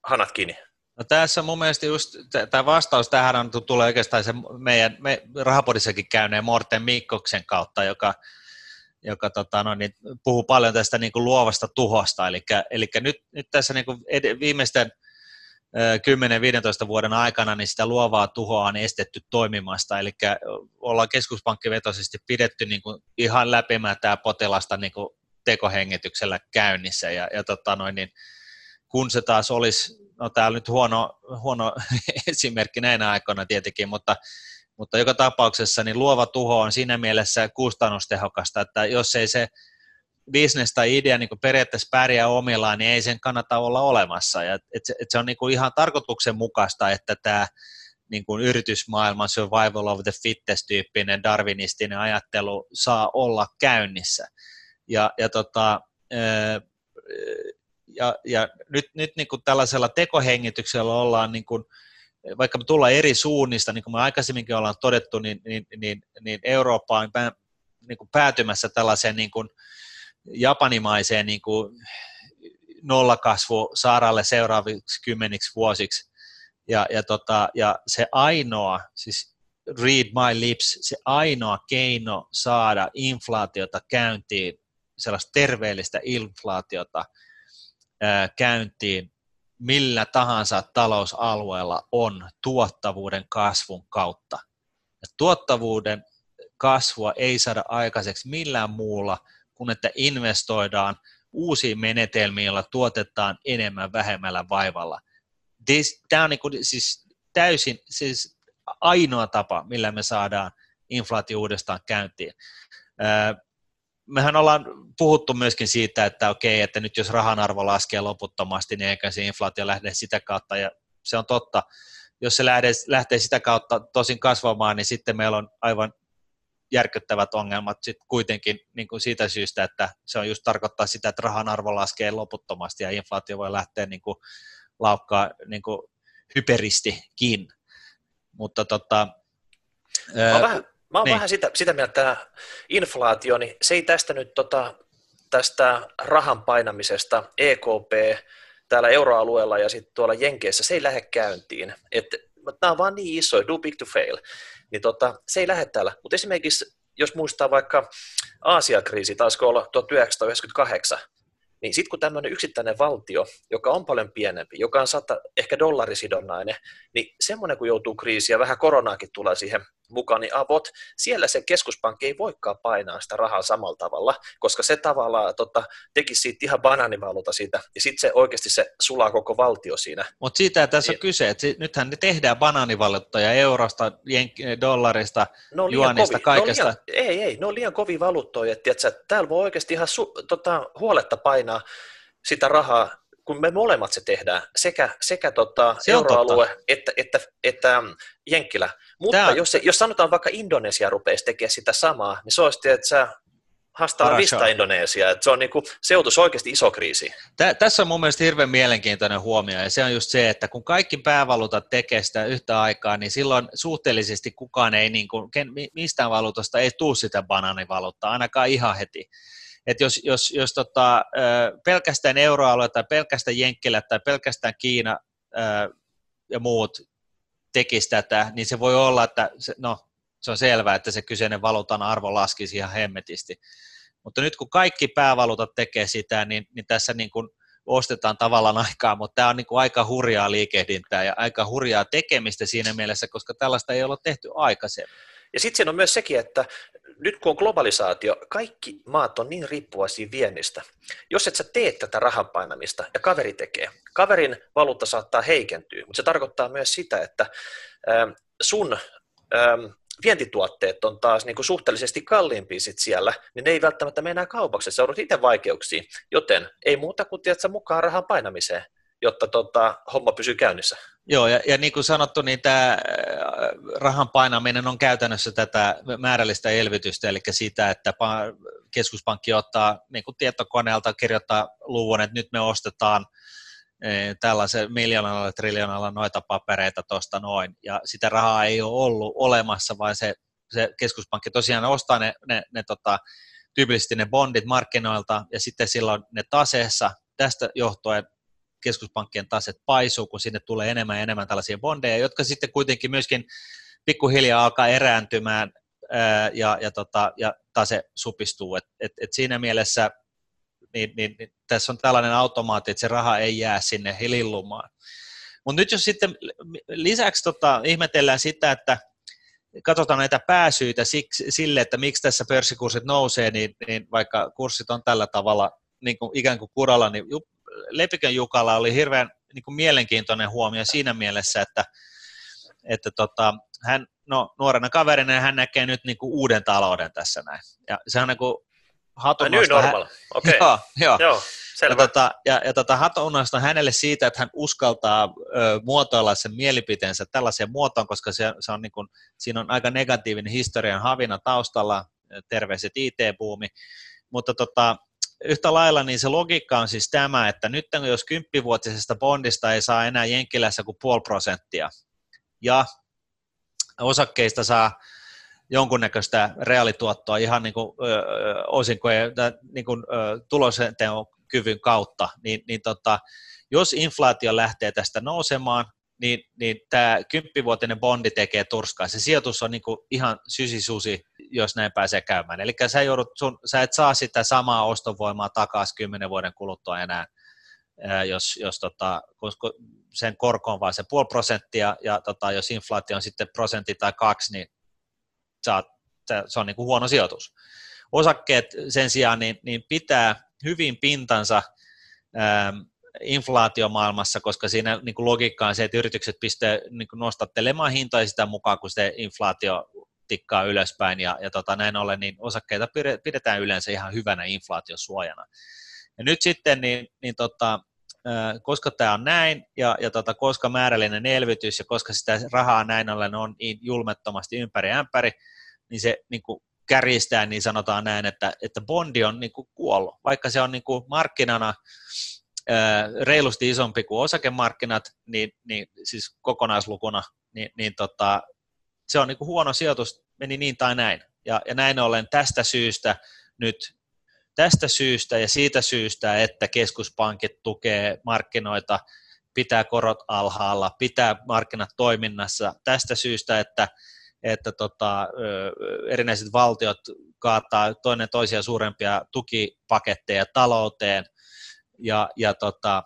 hanat kiinni? No tässä mun mielestä just tämä vastaus tähän on, tulee oikeastaan se meidän me rahapodissakin käyneen Morten Mikkoksen kautta, joka, joka tota, no, niin, puhuu paljon tästä niin kuin luovasta tuhosta. Eli, eli nyt, nyt tässä niin kuin ed- viimeisten 10-15 vuoden aikana niin sitä luovaa tuhoa on estetty toimimasta, eli ollaan keskuspankkivetoisesti pidetty niin kuin ihan läpimätää potilasta niin kuin tekohengityksellä käynnissä, ja, ja tota noin, niin kun se taas olisi, no tämä on nyt huono, huono (laughs) esimerkki näinä aikoina tietenkin, mutta, mutta joka tapauksessa niin luova tuho on siinä mielessä kustannustehokasta, että jos ei se business tai idea niin periaatteessa pärjää omillaan, niin ei sen kannata olla olemassa. Ja, et et se on niin ihan tarkoituksenmukaista, että tämä niin kuin yritysmaailman survival of the fittest-tyyppinen darwinistinen ajattelu saa olla käynnissä. Ja, ja, tota, ja, ja nyt, nyt niin kuin tällaisella tekohengityksellä ollaan, niin kuin, vaikka me tullaan eri suunnista, niin kuin me aikaisemminkin ollaan todettu, niin, niin, niin, niin Eurooppa on niin kuin päätymässä tällaiseen niin kuin, japanimaiseen niin kuin nollakasvu saaralle seuraaviksi kymmeniksi vuosiksi. Ja, ja, tota, ja se ainoa, siis read my lips, se ainoa keino saada inflaatiota käyntiin, sellaista terveellistä inflaatiota ää, käyntiin, millä tahansa talousalueella on tuottavuuden kasvun kautta. Ja tuottavuuden kasvua ei saada aikaiseksi millään muulla kuin että investoidaan uusiin menetelmiin, joilla tuotetaan enemmän vähemmällä vaivalla. Tämä on niin kuin, siis täysin siis ainoa tapa, millä me saadaan inflaatio uudestaan käyntiin. Mehän ollaan puhuttu myöskin siitä, että okei, että nyt jos rahan arvo laskee loputtomasti, niin eikä se inflaatio lähde sitä kautta, ja se on totta. Jos se lähtee sitä kautta tosin kasvamaan, niin sitten meillä on aivan järkyttävät ongelmat sit kuitenkin niin kuin siitä syystä, että se on just tarkoittaa sitä, että rahan arvo laskee loputtomasti ja inflaatio voi lähteä niin kuin laukkaa niin kuin hyperistikin. Mutta tota, mä oon vähän, mä oon niin. vähän sitä, sitä mieltä, että inflaatio, niin se ei tästä nyt tota, tästä rahan painamisesta EKP täällä euroalueella ja sitten tuolla Jenkeissä, se ei lähde käyntiin. Että nämä on vaan niin isoja, do big to fail niin tota, se ei lähde täällä. Mutta esimerkiksi, jos muistaa vaikka Aasiakriisi, taisiko olla 1998, niin sitten kun tämmöinen yksittäinen valtio, joka on paljon pienempi, joka on sata, ehkä dollarisidonnainen, niin semmoinen kun joutuu kriisiin ja vähän koronaakin tulee siihen mukaan, niin avot, siellä se keskuspankki ei voikaan painaa sitä rahaa samalla tavalla, koska se tavallaan tota, teki siitä ihan bananivaluuta siitä, ja sitten se oikeasti se sulaa koko valtio siinä. Mutta siitä tässä on kyse, että nythän ne tehdään bananivaluuttoja eurosta, dollarista, no juonista, kaikesta. No liian, ei, ei, ne on liian kovia valuuttoja, että täällä voi oikeasti ihan su, tota, huoletta painaa sitä rahaa kun me molemmat se tehdään, sekä, sekä tota euroalue että, että, että Jenkkilä. Mutta Tämä... jos, se, jos sanotaan vaikka Indonesia rupeaisi tekemään sitä samaa, niin se olisi, että sä haastaa vista Indonesia. Että se on niinku, seutus oikeasti iso kriisi. Tä, tässä on mun mielestä hirveän mielenkiintoinen huomio, ja se on just se, että kun kaikki päävaluutat tekee sitä yhtä aikaa, niin silloin suhteellisesti kukaan ei, niin kuin, mistään valuutasta ei tule sitä bananivaluuttaa, ainakaan ihan heti että jos, jos, jos tota, pelkästään euroalue tai pelkästään Jenkkilä tai pelkästään Kiina ja muut tekisi tätä, niin se voi olla, että se, no, se on selvää, että se kyseinen valuutan arvo laskisi ihan hemmetisti. Mutta nyt kun kaikki päävaluutat tekee sitä, niin, niin tässä niin kuin ostetaan tavallaan aikaa, mutta tämä on niin kuin aika hurjaa liikehdintää ja aika hurjaa tekemistä siinä mielessä, koska tällaista ei ole tehty aikaisemmin. Ja sitten siinä on myös sekin, että nyt kun on globalisaatio, kaikki maat on niin riippuvaisia viennistä. Jos et sä tee tätä rahan painamista ja kaveri tekee, kaverin valuutta saattaa heikentyä, mutta se tarkoittaa myös sitä, että ähm, sun ähm, vientituotteet on taas niin kuin suhteellisesti kalliimpia sit siellä, niin ne ei välttämättä mene kaupaksi, sä joudut itse vaikeuksiin, joten ei muuta kuin tiedät, mukaan rahan painamiseen jotta tota, homma pysyy käynnissä. Joo, ja, ja niin kuin sanottu, niin tämä äh, rahan painaminen on käytännössä tätä määrällistä elvytystä, eli sitä, että keskuspankki ottaa niin kuin tietokoneelta, kirjoittaa luvun, että nyt me ostetaan e, tällaisen miljoonalla, triljoonalla noita papereita tuosta noin, ja sitä rahaa ei ole ollut olemassa, vaan se, se keskuspankki tosiaan ostaa ne, ne, ne tota, tyypillisesti ne bondit markkinoilta, ja sitten silloin ne taseessa, tästä johtuen keskuspankkien taset paisuu, kun sinne tulee enemmän ja enemmän tällaisia bondeja, jotka sitten kuitenkin myöskin pikkuhiljaa alkaa erääntymään ää, ja, ja, tota, ja tase supistuu. Et, et, et siinä mielessä niin, niin, niin, tässä on tällainen automaatti, että se raha ei jää sinne hilillumaan. Mutta nyt jos sitten lisäksi tota, ihmetellään sitä, että katsotaan näitä pääsyitä siksi, sille, että miksi tässä pörssikurssit nousee, niin, niin vaikka kurssit on tällä tavalla niin kuin ikään kuin kuralla, niin Lepikön Jukalla oli hirveän niin kuin mielenkiintoinen huomio siinä mielessä, että, että tota, hän, no, nuorena kaverina hän näkee nyt niin kuin uuden talouden tässä näin. Ja se on niin kuin hatunnosta. Hän, okay. (laughs) joo, joo. joo selvä. Ja, tota, ja, ja tota, hatunnosta hänelle siitä, että hän uskaltaa ö, muotoilla sen mielipiteensä tällaiseen muotoon, koska se, se on niin kuin, siinä on aika negatiivinen historian havina taustalla, terveiset IT-buumi, mutta tota, yhtä lailla niin se logiikka on siis tämä, että nyt jos kymppivuotisesta bondista ei saa enää Jenkkilässä kuin puoli prosenttia, ja osakkeista saa jonkunnäköistä reaalituottoa ihan niin kuin, ö, osinkojen niin kuin, tulosenteon kyvyn kautta, niin, niin tota, jos inflaatio lähtee tästä nousemaan, niin, niin tämä kymppivuotinen bondi tekee turskaa. Se sijoitus on niin kuin ihan sysisusi, jos näin pääsee käymään. Eli sä, joudut, sun, sä et saa sitä samaa ostovoimaa takaisin kymmenen vuoden kuluttua enää jos, jos tota, sen korko on vain se puoli prosenttia, ja tota, jos inflaatio on sitten prosentti tai kaksi, niin saat, se on niin kuin huono sijoitus. Osakkeet sen sijaan niin, niin pitää hyvin pintansa ähm, inflaatiomaailmassa, koska siinä niin kuin logiikka on se, että yritykset pistää niin kuin nostattelemaan hintoja sitä mukaan, kun se inflaatio tikkaa ylöspäin, ja, ja tota, näin ollen niin osakkeita pidetään yleensä ihan hyvänä inflaatiosuojana. Ja nyt sitten, niin, niin tota, koska tämä on näin, ja, ja tota, koska määrällinen elvytys, ja koska sitä rahaa näin ollen on niin julmettomasti ympäri ämpäri, niin se niin kuin kärjistää, niin sanotaan näin, että, että bondi on niin kuin kuollut, vaikka se on niin kuin markkinana reilusti isompi kuin osakemarkkinat, niin, niin siis kokonaislukuna, niin, niin tota, se on niin kuin huono sijoitus, meni niin tai näin. Ja, ja näin ollen tästä syystä nyt tästä syystä ja siitä syystä, että keskuspankit tukee markkinoita, pitää korot alhaalla, pitää markkinat toiminnassa, tästä syystä, että, että tota, erinäiset valtiot kaataa toinen toisia suurempia tukipaketteja talouteen, ja, ja tota,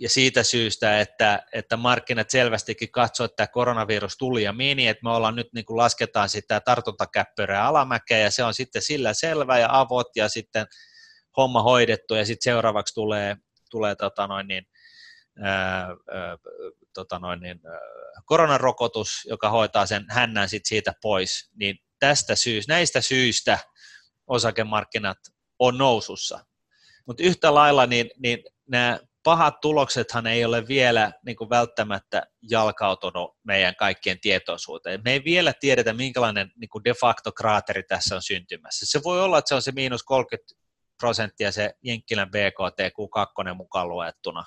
ja siitä syystä, että, että markkinat selvästikin katsoivat, että koronavirus tuli ja meni, että me ollaan nyt niin kuin lasketaan sitä tartuntakäppyrää alamäkeä ja se on sitten sillä selvä ja avot ja sitten homma hoidettu ja sitten seuraavaksi tulee, tulee tota noin niin, ää, ää, tota noin niin, ää, koronarokotus, joka hoitaa sen hännän sit siitä pois, niin tästä syystä, näistä syistä osakemarkkinat on nousussa. Mutta yhtä lailla niin, niin nämä pahat tuloksethan ei ole vielä niin kuin välttämättä jalkautunut meidän kaikkien tietoisuuteen. Me ei vielä tiedetä, minkälainen niin kuin de facto kraateri tässä on syntymässä. Se voi olla, että se on se miinus 30 prosenttia se Jenkkilän BKT Q2 mukaan luettuna.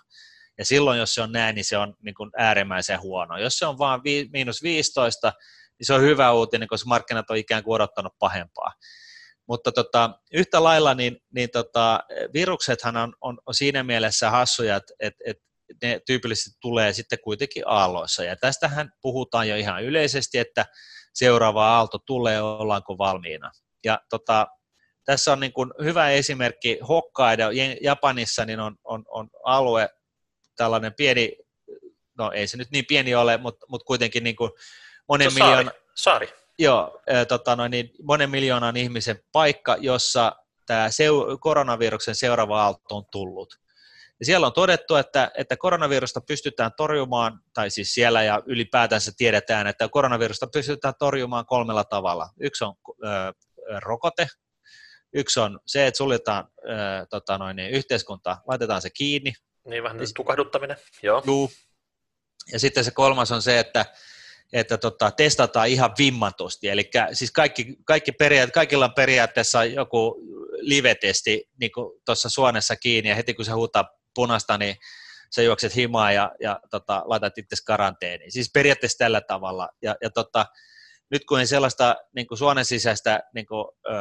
Ja silloin, jos se on näin, niin se on niin kuin äärimmäisen huono. Jos se on vain miinus 15, niin se on hyvä uutinen, koska markkinat on ikään kuin odottanut pahempaa. Mutta tota, yhtä lailla niin, niin tota, viruksethan on, on, siinä mielessä hassuja, että et, et ne tyypillisesti tulee sitten kuitenkin aalloissa. Ja tästähän puhutaan jo ihan yleisesti, että seuraava aalto tulee, ollaanko valmiina. Ja tota, tässä on niin kuin hyvä esimerkki Hokkaido Japanissa, niin on, on, on alue, tällainen pieni, no ei se nyt niin pieni ole, mutta, mutta kuitenkin niin kuin monen miljoona... Saari. Joo, tota noin, niin monen miljoonan ihmisen paikka, jossa tämä seu, koronaviruksen seuraava aalto on tullut. Ja siellä on todettu, että, että koronavirusta pystytään torjumaan, tai siis siellä ja ylipäätänsä tiedetään, että koronavirusta pystytään torjumaan kolmella tavalla. Yksi on ö, rokote, yksi on se, että suljetaan ö, tota noin, niin yhteiskunta, laitetaan se kiinni. Niin vähän tukahduttaminen, joo. Juu. Ja sitten se kolmas on se, että että tota, testataan ihan vimmatusti. Eli siis kaikki, kaikki periaat, kaikilla on periaatteessa joku live-testi niin tuossa suonessa kiinni, ja heti kun se huutaa punasta, niin sä juokset himaa ja, ja tota, laitat itse karanteeniin. Siis periaatteessa tällä tavalla. Ja, ja tota, nyt kun ei sellaista niin kuin suonen sisäistä niin kuin, ö,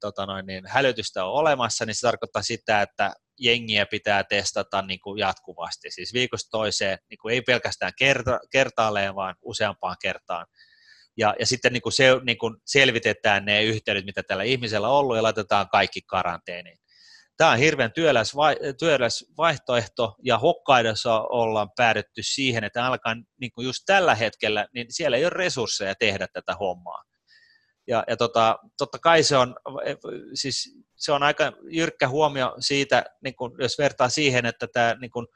tota noin, niin hälytystä on olemassa, niin se tarkoittaa sitä, että jengiä pitää testata niin kuin jatkuvasti, siis viikosta toiseen, niin kuin ei pelkästään kerta, kertaalleen, vaan useampaan kertaan. Ja, ja sitten niin kuin se, niin kuin selvitetään ne yhteydet, mitä tällä ihmisellä on ollut, ja laitetaan kaikki karanteeniin. Tämä on hirveän työläs, vai, työläs vaihtoehto, ja Hokkaidossa ollaan päädytty siihen, että alkaa niin kuin just tällä hetkellä, niin siellä ei ole resursseja tehdä tätä hommaa. Ja, ja tota, totta kai se on, siis se on aika jyrkkä huomio siitä, niin kun, jos vertaa siihen, että tämä niin kun,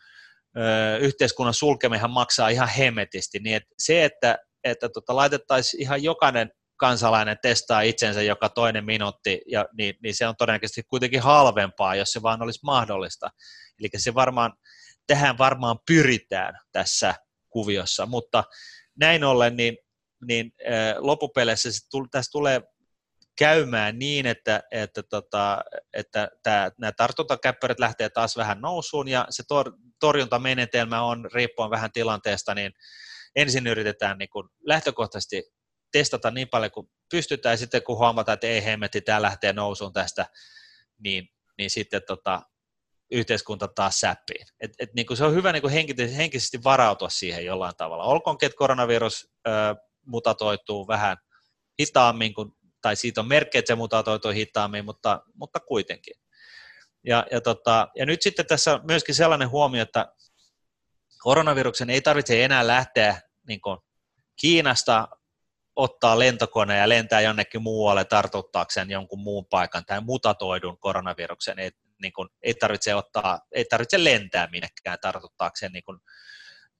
ö, yhteiskunnan sulkemihan maksaa ihan hemetisti, niin et se, että, että tota, laitettaisiin ihan jokainen kansalainen testaa itsensä joka toinen minuutti, ja, niin, niin se on todennäköisesti kuitenkin halvempaa, jos se vaan olisi mahdollista. Eli se varmaan, tähän varmaan pyritään tässä kuviossa, mutta näin ollen, niin, niin loppupeleissä tässä tulee käymään niin, että, että, tota, että tämä, nämä tartuntakäppärät lähtee taas vähän nousuun ja se tor, torjuntamenetelmä on riippuen vähän tilanteesta, niin ensin yritetään niin kuin lähtökohtaisesti testata niin paljon kuin pystytään ja sitten kun huomataan, että ei hemmetti, tämä lähtee nousuun tästä, niin, niin sitten tota, yhteiskunta taas säppiin. Et, et, niin kuin se on hyvä niin kuin henkisesti, varautua siihen jollain tavalla. Olkoonkin, että koronavirus ö, mutatoituu vähän hitaammin kuin tai siitä on merkkejä, että se mutatoituu hitaammin, mutta, mutta kuitenkin. Ja, ja, tota, ja nyt sitten tässä on myöskin sellainen huomio, että koronaviruksen ei tarvitse enää lähteä niin kuin Kiinasta ottaa lentokone ja lentää jonnekin muualle tartuttaakseen jonkun muun paikan tai mutatoidun koronaviruksen. Ei, niin kuin, ei, tarvitse ottaa, ei tarvitse lentää minnekään tartuttaakseen niin kuin,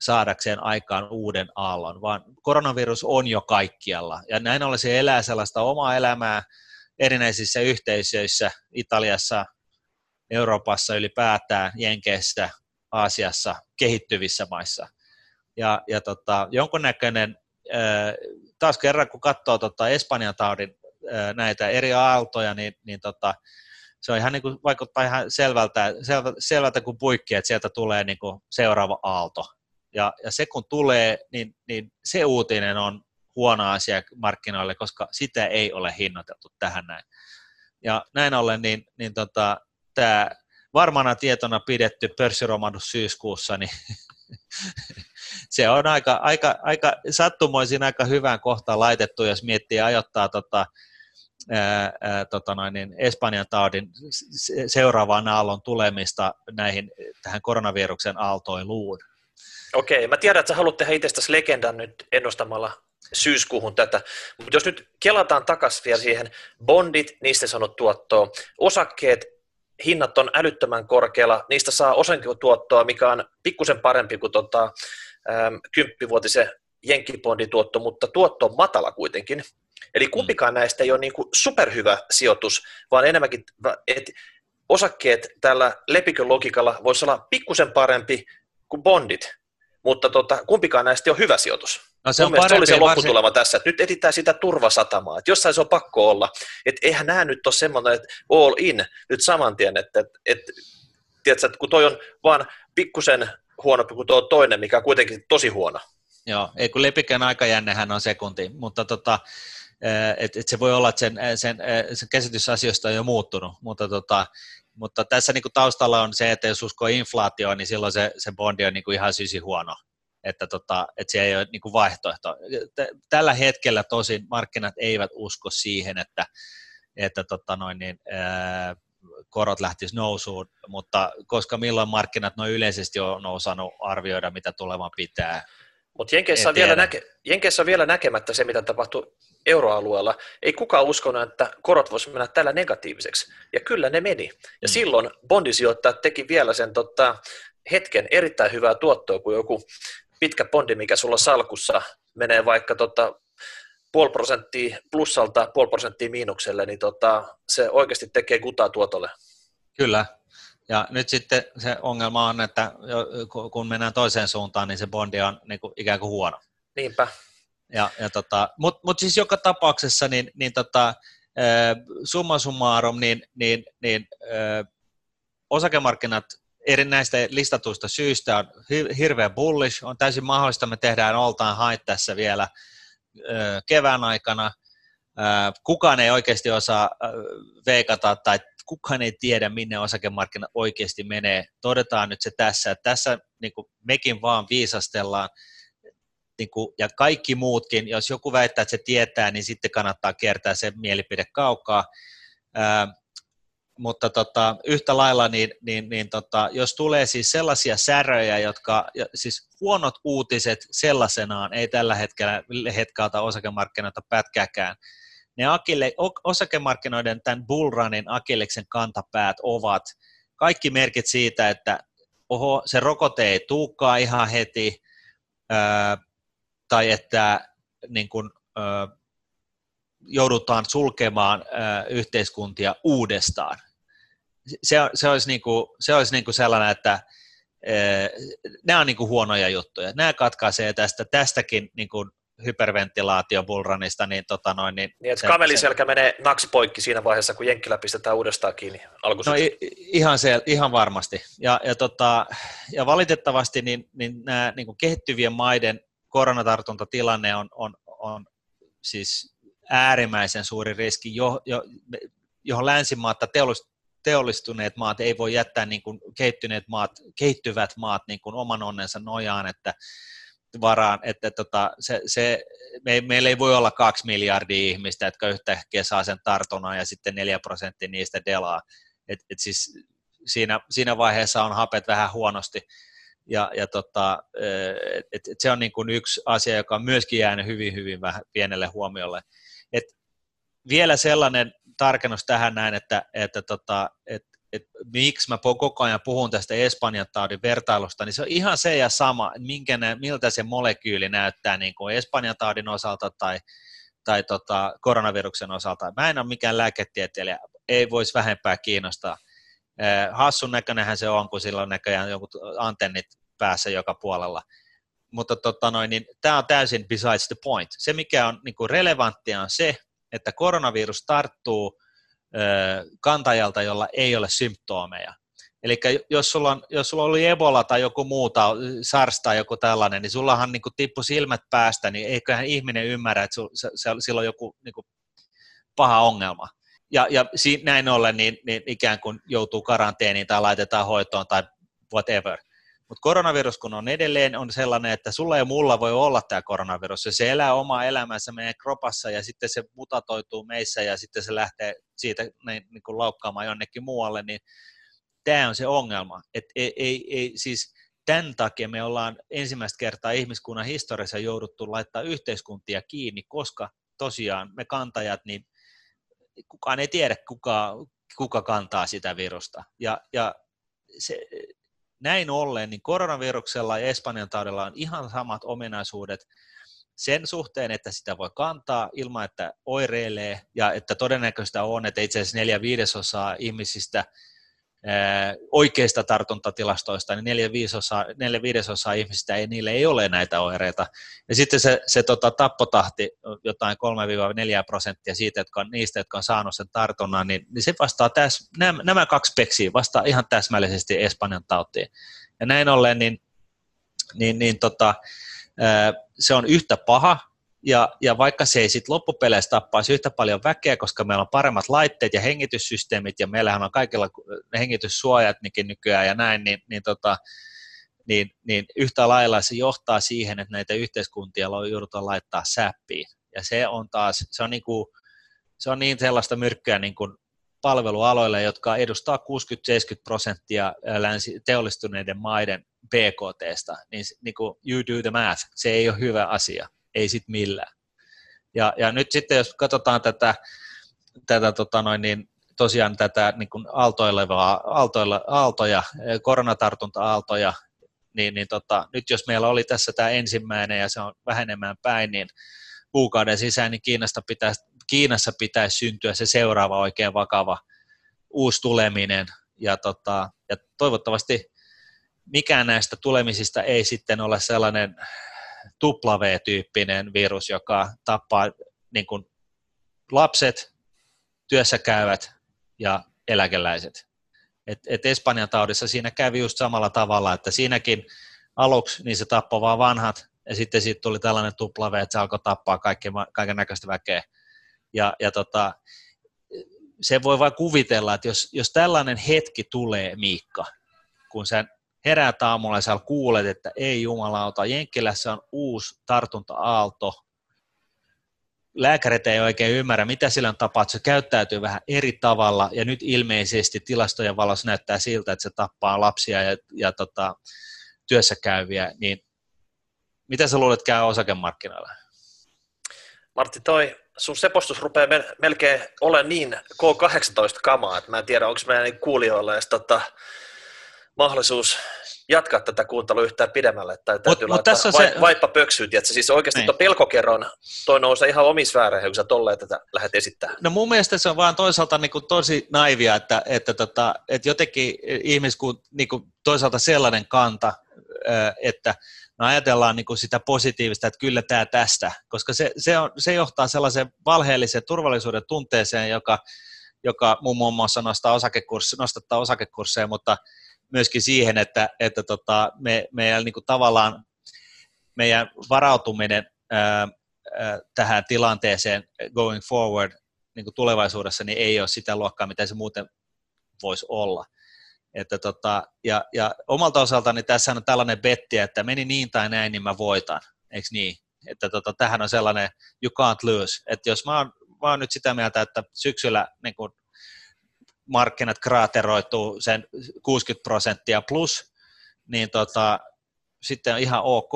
saadakseen aikaan uuden aallon, vaan koronavirus on jo kaikkialla. Ja näin ollen se elää sellaista omaa elämää erinäisissä yhteisöissä, Italiassa, Euroopassa ylipäätään, Jenkeissä, Aasiassa, kehittyvissä maissa. Ja, ja tota, jonkunnäköinen, taas kerran kun katsoo tota Espanjan taudin näitä eri aaltoja, niin, niin tota, se on ihan niin kuin, vaikuttaa ihan selvältä, selvältä, selvältä kuin puikki, että sieltä tulee niin kuin seuraava aalto. Ja, ja se kun tulee, niin, niin se uutinen on huono asia markkinoille, koska sitä ei ole hinnoiteltu tähän näin. Ja näin ollen, niin, niin tota, tämä varmana tietona pidetty pörssiromahdus syyskuussa, niin (laughs) se on aika, aika, aika sattumoisin aika hyvään kohtaan laitettu, jos miettii ajoittaa tota, ää, ää, tota noin, niin Espanjan taudin seuraavaan aallon tulemista näihin, tähän koronaviruksen aaltoiluun. Okei, mä tiedän, että sä haluat tehdä itsestäsi legendan nyt ennustamalla syyskuuhun tätä, mutta jos nyt kelataan takaisin vielä siihen, bondit, niistä sanot tuottoa, osakkeet, hinnat on älyttömän korkealla, niistä saa osankotuottoa, mikä on pikkusen parempi kuin tota, kymppivuotisen jenkkibondituotto, mutta tuotto on matala kuitenkin. Eli mm. kumpikaan näistä ei ole niin kuin superhyvä sijoitus, vaan enemmänkin, että osakkeet tällä lepikön logikalla voisi olla pikkusen parempi kuin bondit, mutta tota, kumpikaan näistä ei ole hyvä sijoitus. No se on Mun se oli se lopputulema varsin... tässä, että nyt etsitään sitä turvasatamaa, että jossain se on pakko olla, että eihän nämä nyt ole semmoinen, että all in nyt saman tien, että, että, että, tiedätkö, että kun toi on vaan pikkusen huonompi kuin tuo toinen, mikä on kuitenkin tosi huono. Joo, ei kun lepikän aikajännehän on sekunti, mutta tota, et, et se voi olla, että sen, sen, sen käsitys asioista on jo muuttunut, mutta, tota, mutta tässä niin kuin taustalla on se, että jos uskoo inflaatioon, niin silloin se, se bondi on niin kuin ihan sysi huono että, tota, että se ei ole niin kuin vaihtoehto. Tällä hetkellä tosin markkinat eivät usko siihen, että, että tota noin, niin, ää, korot lähtisivät nousuun, mutta koska milloin markkinat noin yleisesti on osannut arvioida, mitä tulemaan pitää. Mutta Jenkeissä, on vielä näke, Jenkeissä on vielä näkemättä se, mitä tapahtui euroalueella. Ei kukaan uskonut, että korot voisivat mennä tällä negatiiviseksi. Ja kyllä ne meni. Ja mm. silloin bondisijoittajat teki vielä sen tota, hetken erittäin hyvää tuottoa, kun joku pitkä bondi, mikä sulla salkussa menee vaikka tota, puoli prosenttia plussalta, puoli prosenttia miinukselle, niin tota, se oikeasti tekee kutaa tuotolle. Kyllä, ja nyt sitten se ongelma on, että kun mennään toiseen suuntaan, niin se bondi on niin kuin ikään kuin huono. Niinpä. Ja, ja tota, Mutta mut siis joka tapauksessa, niin, niin tota, summa summarum, niin, niin, niin osakemarkkinat eri näistä listatuista syistä on hirveän bullish, on täysin mahdollista, me tehdään time high tässä vielä kevään aikana. Kukaan ei oikeasti osaa veikata tai kukaan ei tiedä, minne osakemarkkina oikeasti menee. Todetaan nyt se tässä, tässä niin kuin mekin vaan viisastellaan, niin kuin, ja kaikki muutkin, jos joku väittää, että se tietää, niin sitten kannattaa kiertää se mielipide kaukaa mutta tota, yhtä lailla, niin, niin, niin tota, jos tulee siis sellaisia säröjä, jotka, siis huonot uutiset sellaisenaan ei tällä hetkellä hetkeltä osakemarkkinoita pätkääkään, ne akille, osakemarkkinoiden tämän bullrunin akilleksen kantapäät ovat kaikki merkit siitä, että oho, se rokote ei tuukaan ihan heti, ää, tai että niin kun, ää, joudutaan sulkemaan yhteiskuntia uudestaan se, se olisi, niin kuin, se olisi niin kuin sellainen, että eh, nämä on niin kuin huonoja juttuja. Nämä katkaisee tästä, tästäkin niin kuin hyperventilaatio bullrunista, niin, tota noin, niin, niin että kameliselkä se, menee naks poikki siinä vaiheessa, kun Jenkkilä pistetään uudestaan kiinni No ihan, se, ihan varmasti. Ja, ja, tota, ja valitettavasti niin, niin nämä niin kuin kehittyvien maiden koronatartuntatilanne on, on, on siis äärimmäisen suuri riski, jo, jo, johon länsimaat tai teollistuneet maat ei voi jättää niin kuin kehittyneet maat, kehittyvät maat niin kuin oman onnensa nojaan, että varaan, että tota, se, se, me, meillä ei voi olla kaksi miljardia ihmistä, jotka yhtäkkiä saa sen tartunnan ja sitten neljä prosenttia niistä delaa. Et, et siis siinä, siinä vaiheessa on hapet vähän huonosti. Ja, ja tota, et, et se on niin kuin yksi asia, joka on myöskin jäänyt hyvin, hyvin vähän pienelle huomiolle. Et vielä sellainen tarkennus tähän näin, että, että tota, et, et miksi mä koko ajan puhun tästä Espanjan taudin vertailusta, niin se on ihan se ja sama, minkä ne, miltä se molekyyli näyttää niin kuin Espanjan taudin osalta tai, tai tota, koronaviruksen osalta. Mä en ole mikään lääketieteilijä, ei voisi vähempää kiinnostaa. Hassun näköinenhän se on, kun sillä on näköjään jonkun antennit päässä joka puolella. Mutta tota noin, niin tämä on täysin besides the point. Se, mikä on niin relevanttia, on se, että koronavirus tarttuu kantajalta, jolla ei ole symptoomeja. Eli jos sulla, on, jos sulla oli Ebola tai joku muu, SARS tai joku tällainen, niin sullahan niin tippu silmät päästä, niin eiköhän ihminen ymmärrä, että se, se, sillä on joku niin kuin paha ongelma. Ja, ja si, näin ollen niin, niin ikään kuin joutuu karanteeniin tai laitetaan hoitoon tai whatever. Mutta koronavirus, kun on edelleen, on sellainen, että sulla ja mulla voi olla tämä koronavirus, ja se elää omaa elämänsä meidän kropassa, ja sitten se mutatoituu meissä, ja sitten se lähtee siitä niin, niin kuin laukkaamaan jonnekin muualle, niin tämä on se ongelma. Et ei, ei, ei, siis tämän takia me ollaan ensimmäistä kertaa ihmiskunnan historiassa jouduttu laittaa yhteiskuntia kiinni, koska tosiaan me kantajat, niin kukaan ei tiedä, kuka, kuka kantaa sitä virusta. Ja, ja se, näin ollen, niin koronaviruksella ja Espanjan taudilla on ihan samat ominaisuudet sen suhteen, että sitä voi kantaa ilman, että oireilee, ja että todennäköistä on, että itse asiassa neljä viidesosaa ihmisistä oikeista tartuntatilastoista, niin neljä, viisosaa, neljä viidesosaa ihmisistä ei, niille ei ole näitä oireita. Ja sitten se, se tota, tappotahti, jotain 3-4 prosenttia siitä, jotka on, niistä, jotka on saanut sen tartunnan, niin, niin se vastaa täs, nämä, nämä kaksi peksiä vastaa ihan täsmällisesti Espanjan tautiin. Ja näin ollen, niin, niin, niin tota, se on yhtä paha, ja, ja vaikka se ei sitten loppupeleissä tappaisi yhtä paljon väkeä, koska meillä on paremmat laitteet ja hengityssysteemit, ja meillähän on kaikilla hengityssuojat nykyään ja näin, niin, niin, tota, niin, niin yhtä lailla se johtaa siihen, että näitä yhteiskuntia joudutaan laittaa säppiin. Ja se on taas, se on, niin se on niin sellaista myrkkyä niin kuin palvelualoille, jotka edustaa 60-70 prosenttia länsi, teollistuneiden maiden BKTstä, niin, niin kuin you do the math, se ei ole hyvä asia ei sit millään. Ja, ja nyt sitten jos katsotaan tätä, tätä tota noin, niin tosiaan tätä niin kuin aaltoilla, aaltoja, koronatartunta-aaltoja, niin, niin tota, nyt jos meillä oli tässä tämä ensimmäinen ja se on vähenemään päin, niin kuukauden sisään niin Kiinasta pitäisi, Kiinassa pitäisi syntyä se seuraava oikein vakava uusi tuleminen. Ja, tota, ja toivottavasti mikään näistä tulemisista ei sitten ole sellainen W-tyyppinen virus, joka tappaa niin kuin lapset, työssä käyvät ja eläkeläiset. Et, et Espanjan taudissa siinä kävi just samalla tavalla, että siinäkin aluksi niin se tappoi vaan vanhat, ja sitten siitä tuli tällainen W, että se alkoi tappaa kaiken näköistä väkeä. Ja, ja tota, se voi vain kuvitella, että jos, jos tällainen hetki tulee, Miikka, kun sä heräät aamulla ja kuulet, että ei jumalauta, Jenkkilässä on uusi tartunta-aalto, lääkärit ei oikein ymmärrä, mitä sillä on että se käyttäytyy vähän eri tavalla, ja nyt ilmeisesti tilastojen valossa näyttää siltä, että se tappaa lapsia ja, ja tota, työssä käyviä, niin mitä sä luulet käy osakemarkkinoilla? Martti, toi sun sepostus rupeaa melkein olemaan niin K18-kamaa, että mä en tiedä, onko meidän kuulijoilla edes tota, mahdollisuus jatkaa tätä kuuntelua yhtään pidemmälle, tai täytyy mut, laittaa tässä se... vaippa pöksyyn, että siis oikeasti niin. tuo pelkokerron, toi nousee ihan omissa vääräihin, kun sä tolleen tätä lähdet esittämään. No mun mielestä se on vaan toisaalta niin kuin tosi naivia, että, että, tota, että jotenkin ihmiskun niin kuin toisaalta sellainen kanta, että no ajatellaan niin kuin sitä positiivista, että kyllä tämä tästä, koska se, se, on, se johtaa sellaiseen valheelliseen turvallisuuden tunteeseen, joka, joka muun muassa nostaa osakekurssi, nostattaa osakekursseja, mutta myöskin siihen, että, että tota, me, meidän niin kuin tavallaan meidän varautuminen ää, ää, tähän tilanteeseen going forward niin kuin tulevaisuudessa niin ei ole sitä luokkaa, mitä se muuten voisi olla. Että tota, ja, ja omalta osaltani tässä on tällainen betti, että meni niin tai näin, niin mä voitan, eikö niin? Että tota, tähän on sellainen you can't lose. Että jos mä oon, mä oon nyt sitä mieltä, että syksyllä niin kun markkinat kraateroituu sen 60 prosenttia plus, niin tota, sitten on ihan ok,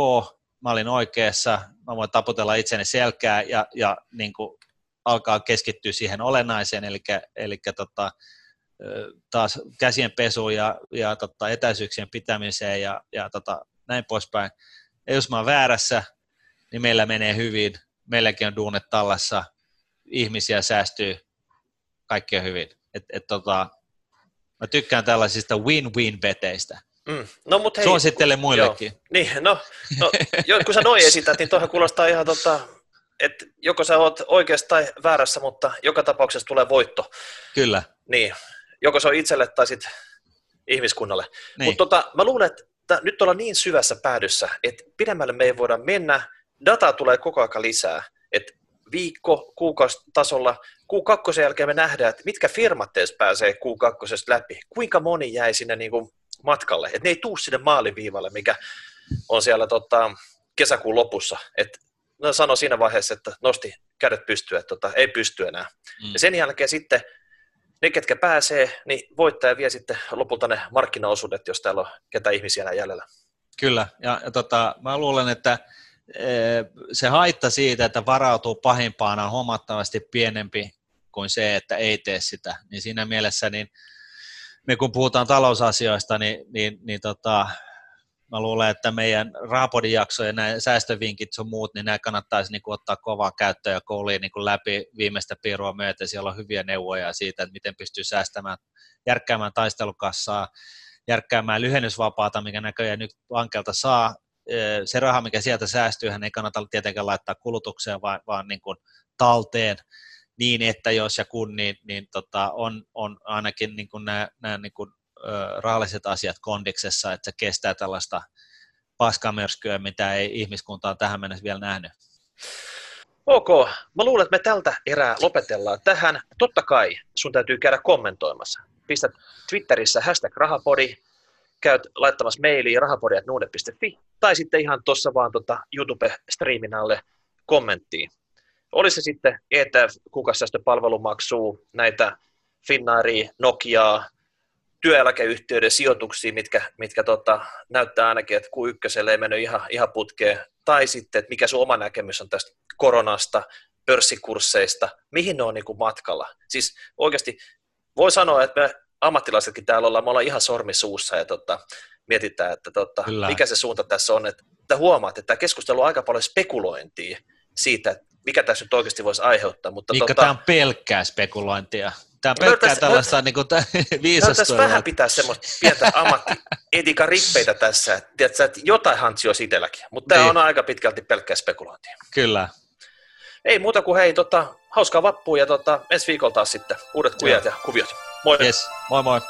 mä olin oikeassa, mä voin taputella itseni selkää ja, ja niin kuin alkaa keskittyä siihen olennaiseen, eli, eli tota, taas käsien pesuun ja, ja tota, etäisyyksien pitämiseen ja, ja tota, näin poispäin. Ja jos mä oon väärässä, niin meillä menee hyvin, meilläkin on duunet tallassa, ihmisiä säästyy, kaikki on hyvin. Et, et, tota, mä tykkään tällaisista win-win-beteistä. Mm. No, mut hei, Suosittelen muillekin. Joo. Niin, no, no jo, kun sä noin esität, niin tuohon kuulostaa ihan tota, että joko sä oot oikeassa tai väärässä, mutta joka tapauksessa tulee voitto. Kyllä. Niin, joko se on itselle tai sitten ihmiskunnalle. Niin. Mutta tota, mä luulen, että nyt ollaan niin syvässä päädyssä, että pidemmälle me ei voida mennä. Dataa tulee koko ajan lisää. Että viikko, kuukausitasolla, Q2 jälkeen me nähdään, että mitkä firmat teistä pääsee Q2 läpi. Kuinka moni jäi sinne niin kuin matkalle. Että ne ei tuu sinne maaliviivalle, mikä on siellä tota, kesäkuun lopussa. Että no sanoi siinä vaiheessa, että nosti kädet pystyä, että tota, ei pysty enää. Mm. Ja sen jälkeen sitten ne, ketkä pääsee, niin voittaja vie sitten lopulta ne markkinaosuudet, jos täällä on ketä ihmisiä enää jäljellä. Kyllä, ja, ja tota, mä luulen, että se haitta siitä, että varautuu pahimpaan on huomattavasti pienempi kuin se, että ei tee sitä. Niin siinä mielessä, niin me kun puhutaan talousasioista, niin, niin, niin tota, mä luulen, että meidän Raapodin jakso ja nämä säästövinkit sun muut, niin nämä kannattaisi niin ottaa kovaa käyttöön ja kouliin niin kuin läpi viimeistä piirua myöten. Siellä on hyviä neuvoja siitä, että miten pystyy säästämään, järkkäämään taistelukassaa, järkkäämään lyhennysvapaata, mikä näköjään nyt vankelta saa. Se raha, mikä sieltä säästyy, hän ei kannata tietenkään laittaa kulutukseen, vaan, vaan niin kuin talteen niin, että jos ja kun, niin, niin tota, on, on ainakin niin kuin nämä, nämä niin kuin rahalliset asiat kondiksessa, että se kestää tällaista paskamörskyä, mitä ei ihmiskunta ole tähän mennessä vielä nähnyt. Ok, mä luulen, että me tältä erää lopetellaan tähän. Totta kai sun täytyy käydä kommentoimassa. Pistät Twitterissä hashtag rahapodi, käyt laittamassa mailia rahapodi.nuude.fi tai sitten ihan tuossa vaan tota YouTube-striimin alle kommenttiin. Olisi se sitten ETF, kuukaussäästöpalvelumaksua, näitä Finnaaria, Nokiaa, työeläkeyhtiöiden sijoituksia, mitkä, mitkä tota, näyttää ainakin, että Q1 ei mennyt ihan, ihan putkeen, tai sitten, että mikä sun oma näkemys on tästä koronasta, pörssikursseista, mihin ne on niin kuin matkalla. Siis oikeasti voi sanoa, että me ammattilaisetkin täällä ollaan, me ollaan ihan sormisuussa ja tota, mietitään, että tota, mikä se suunta tässä on. Että, että huomaat, että tämä keskustelu on aika paljon spekulointia siitä, mikä tässä nyt oikeasti voisi aiheuttaa. Mutta Mikä tota, tämä on pelkkää spekulointia. Tämä on pelkkää tällaista niin kuin, viisastelua. vähän pitää semmoista pientä ammatti rippeitä tässä, että, tiedätkö, että jotain hantsi olisi itselläkin, mutta tämä niin. on aika pitkälti pelkkää spekulointia. Kyllä. Ei muuta kuin hei, tota, hauskaa vappua ja tota, ensi viikolla taas sitten uudet kujat ja kuviot. Moin. Yes. my moin.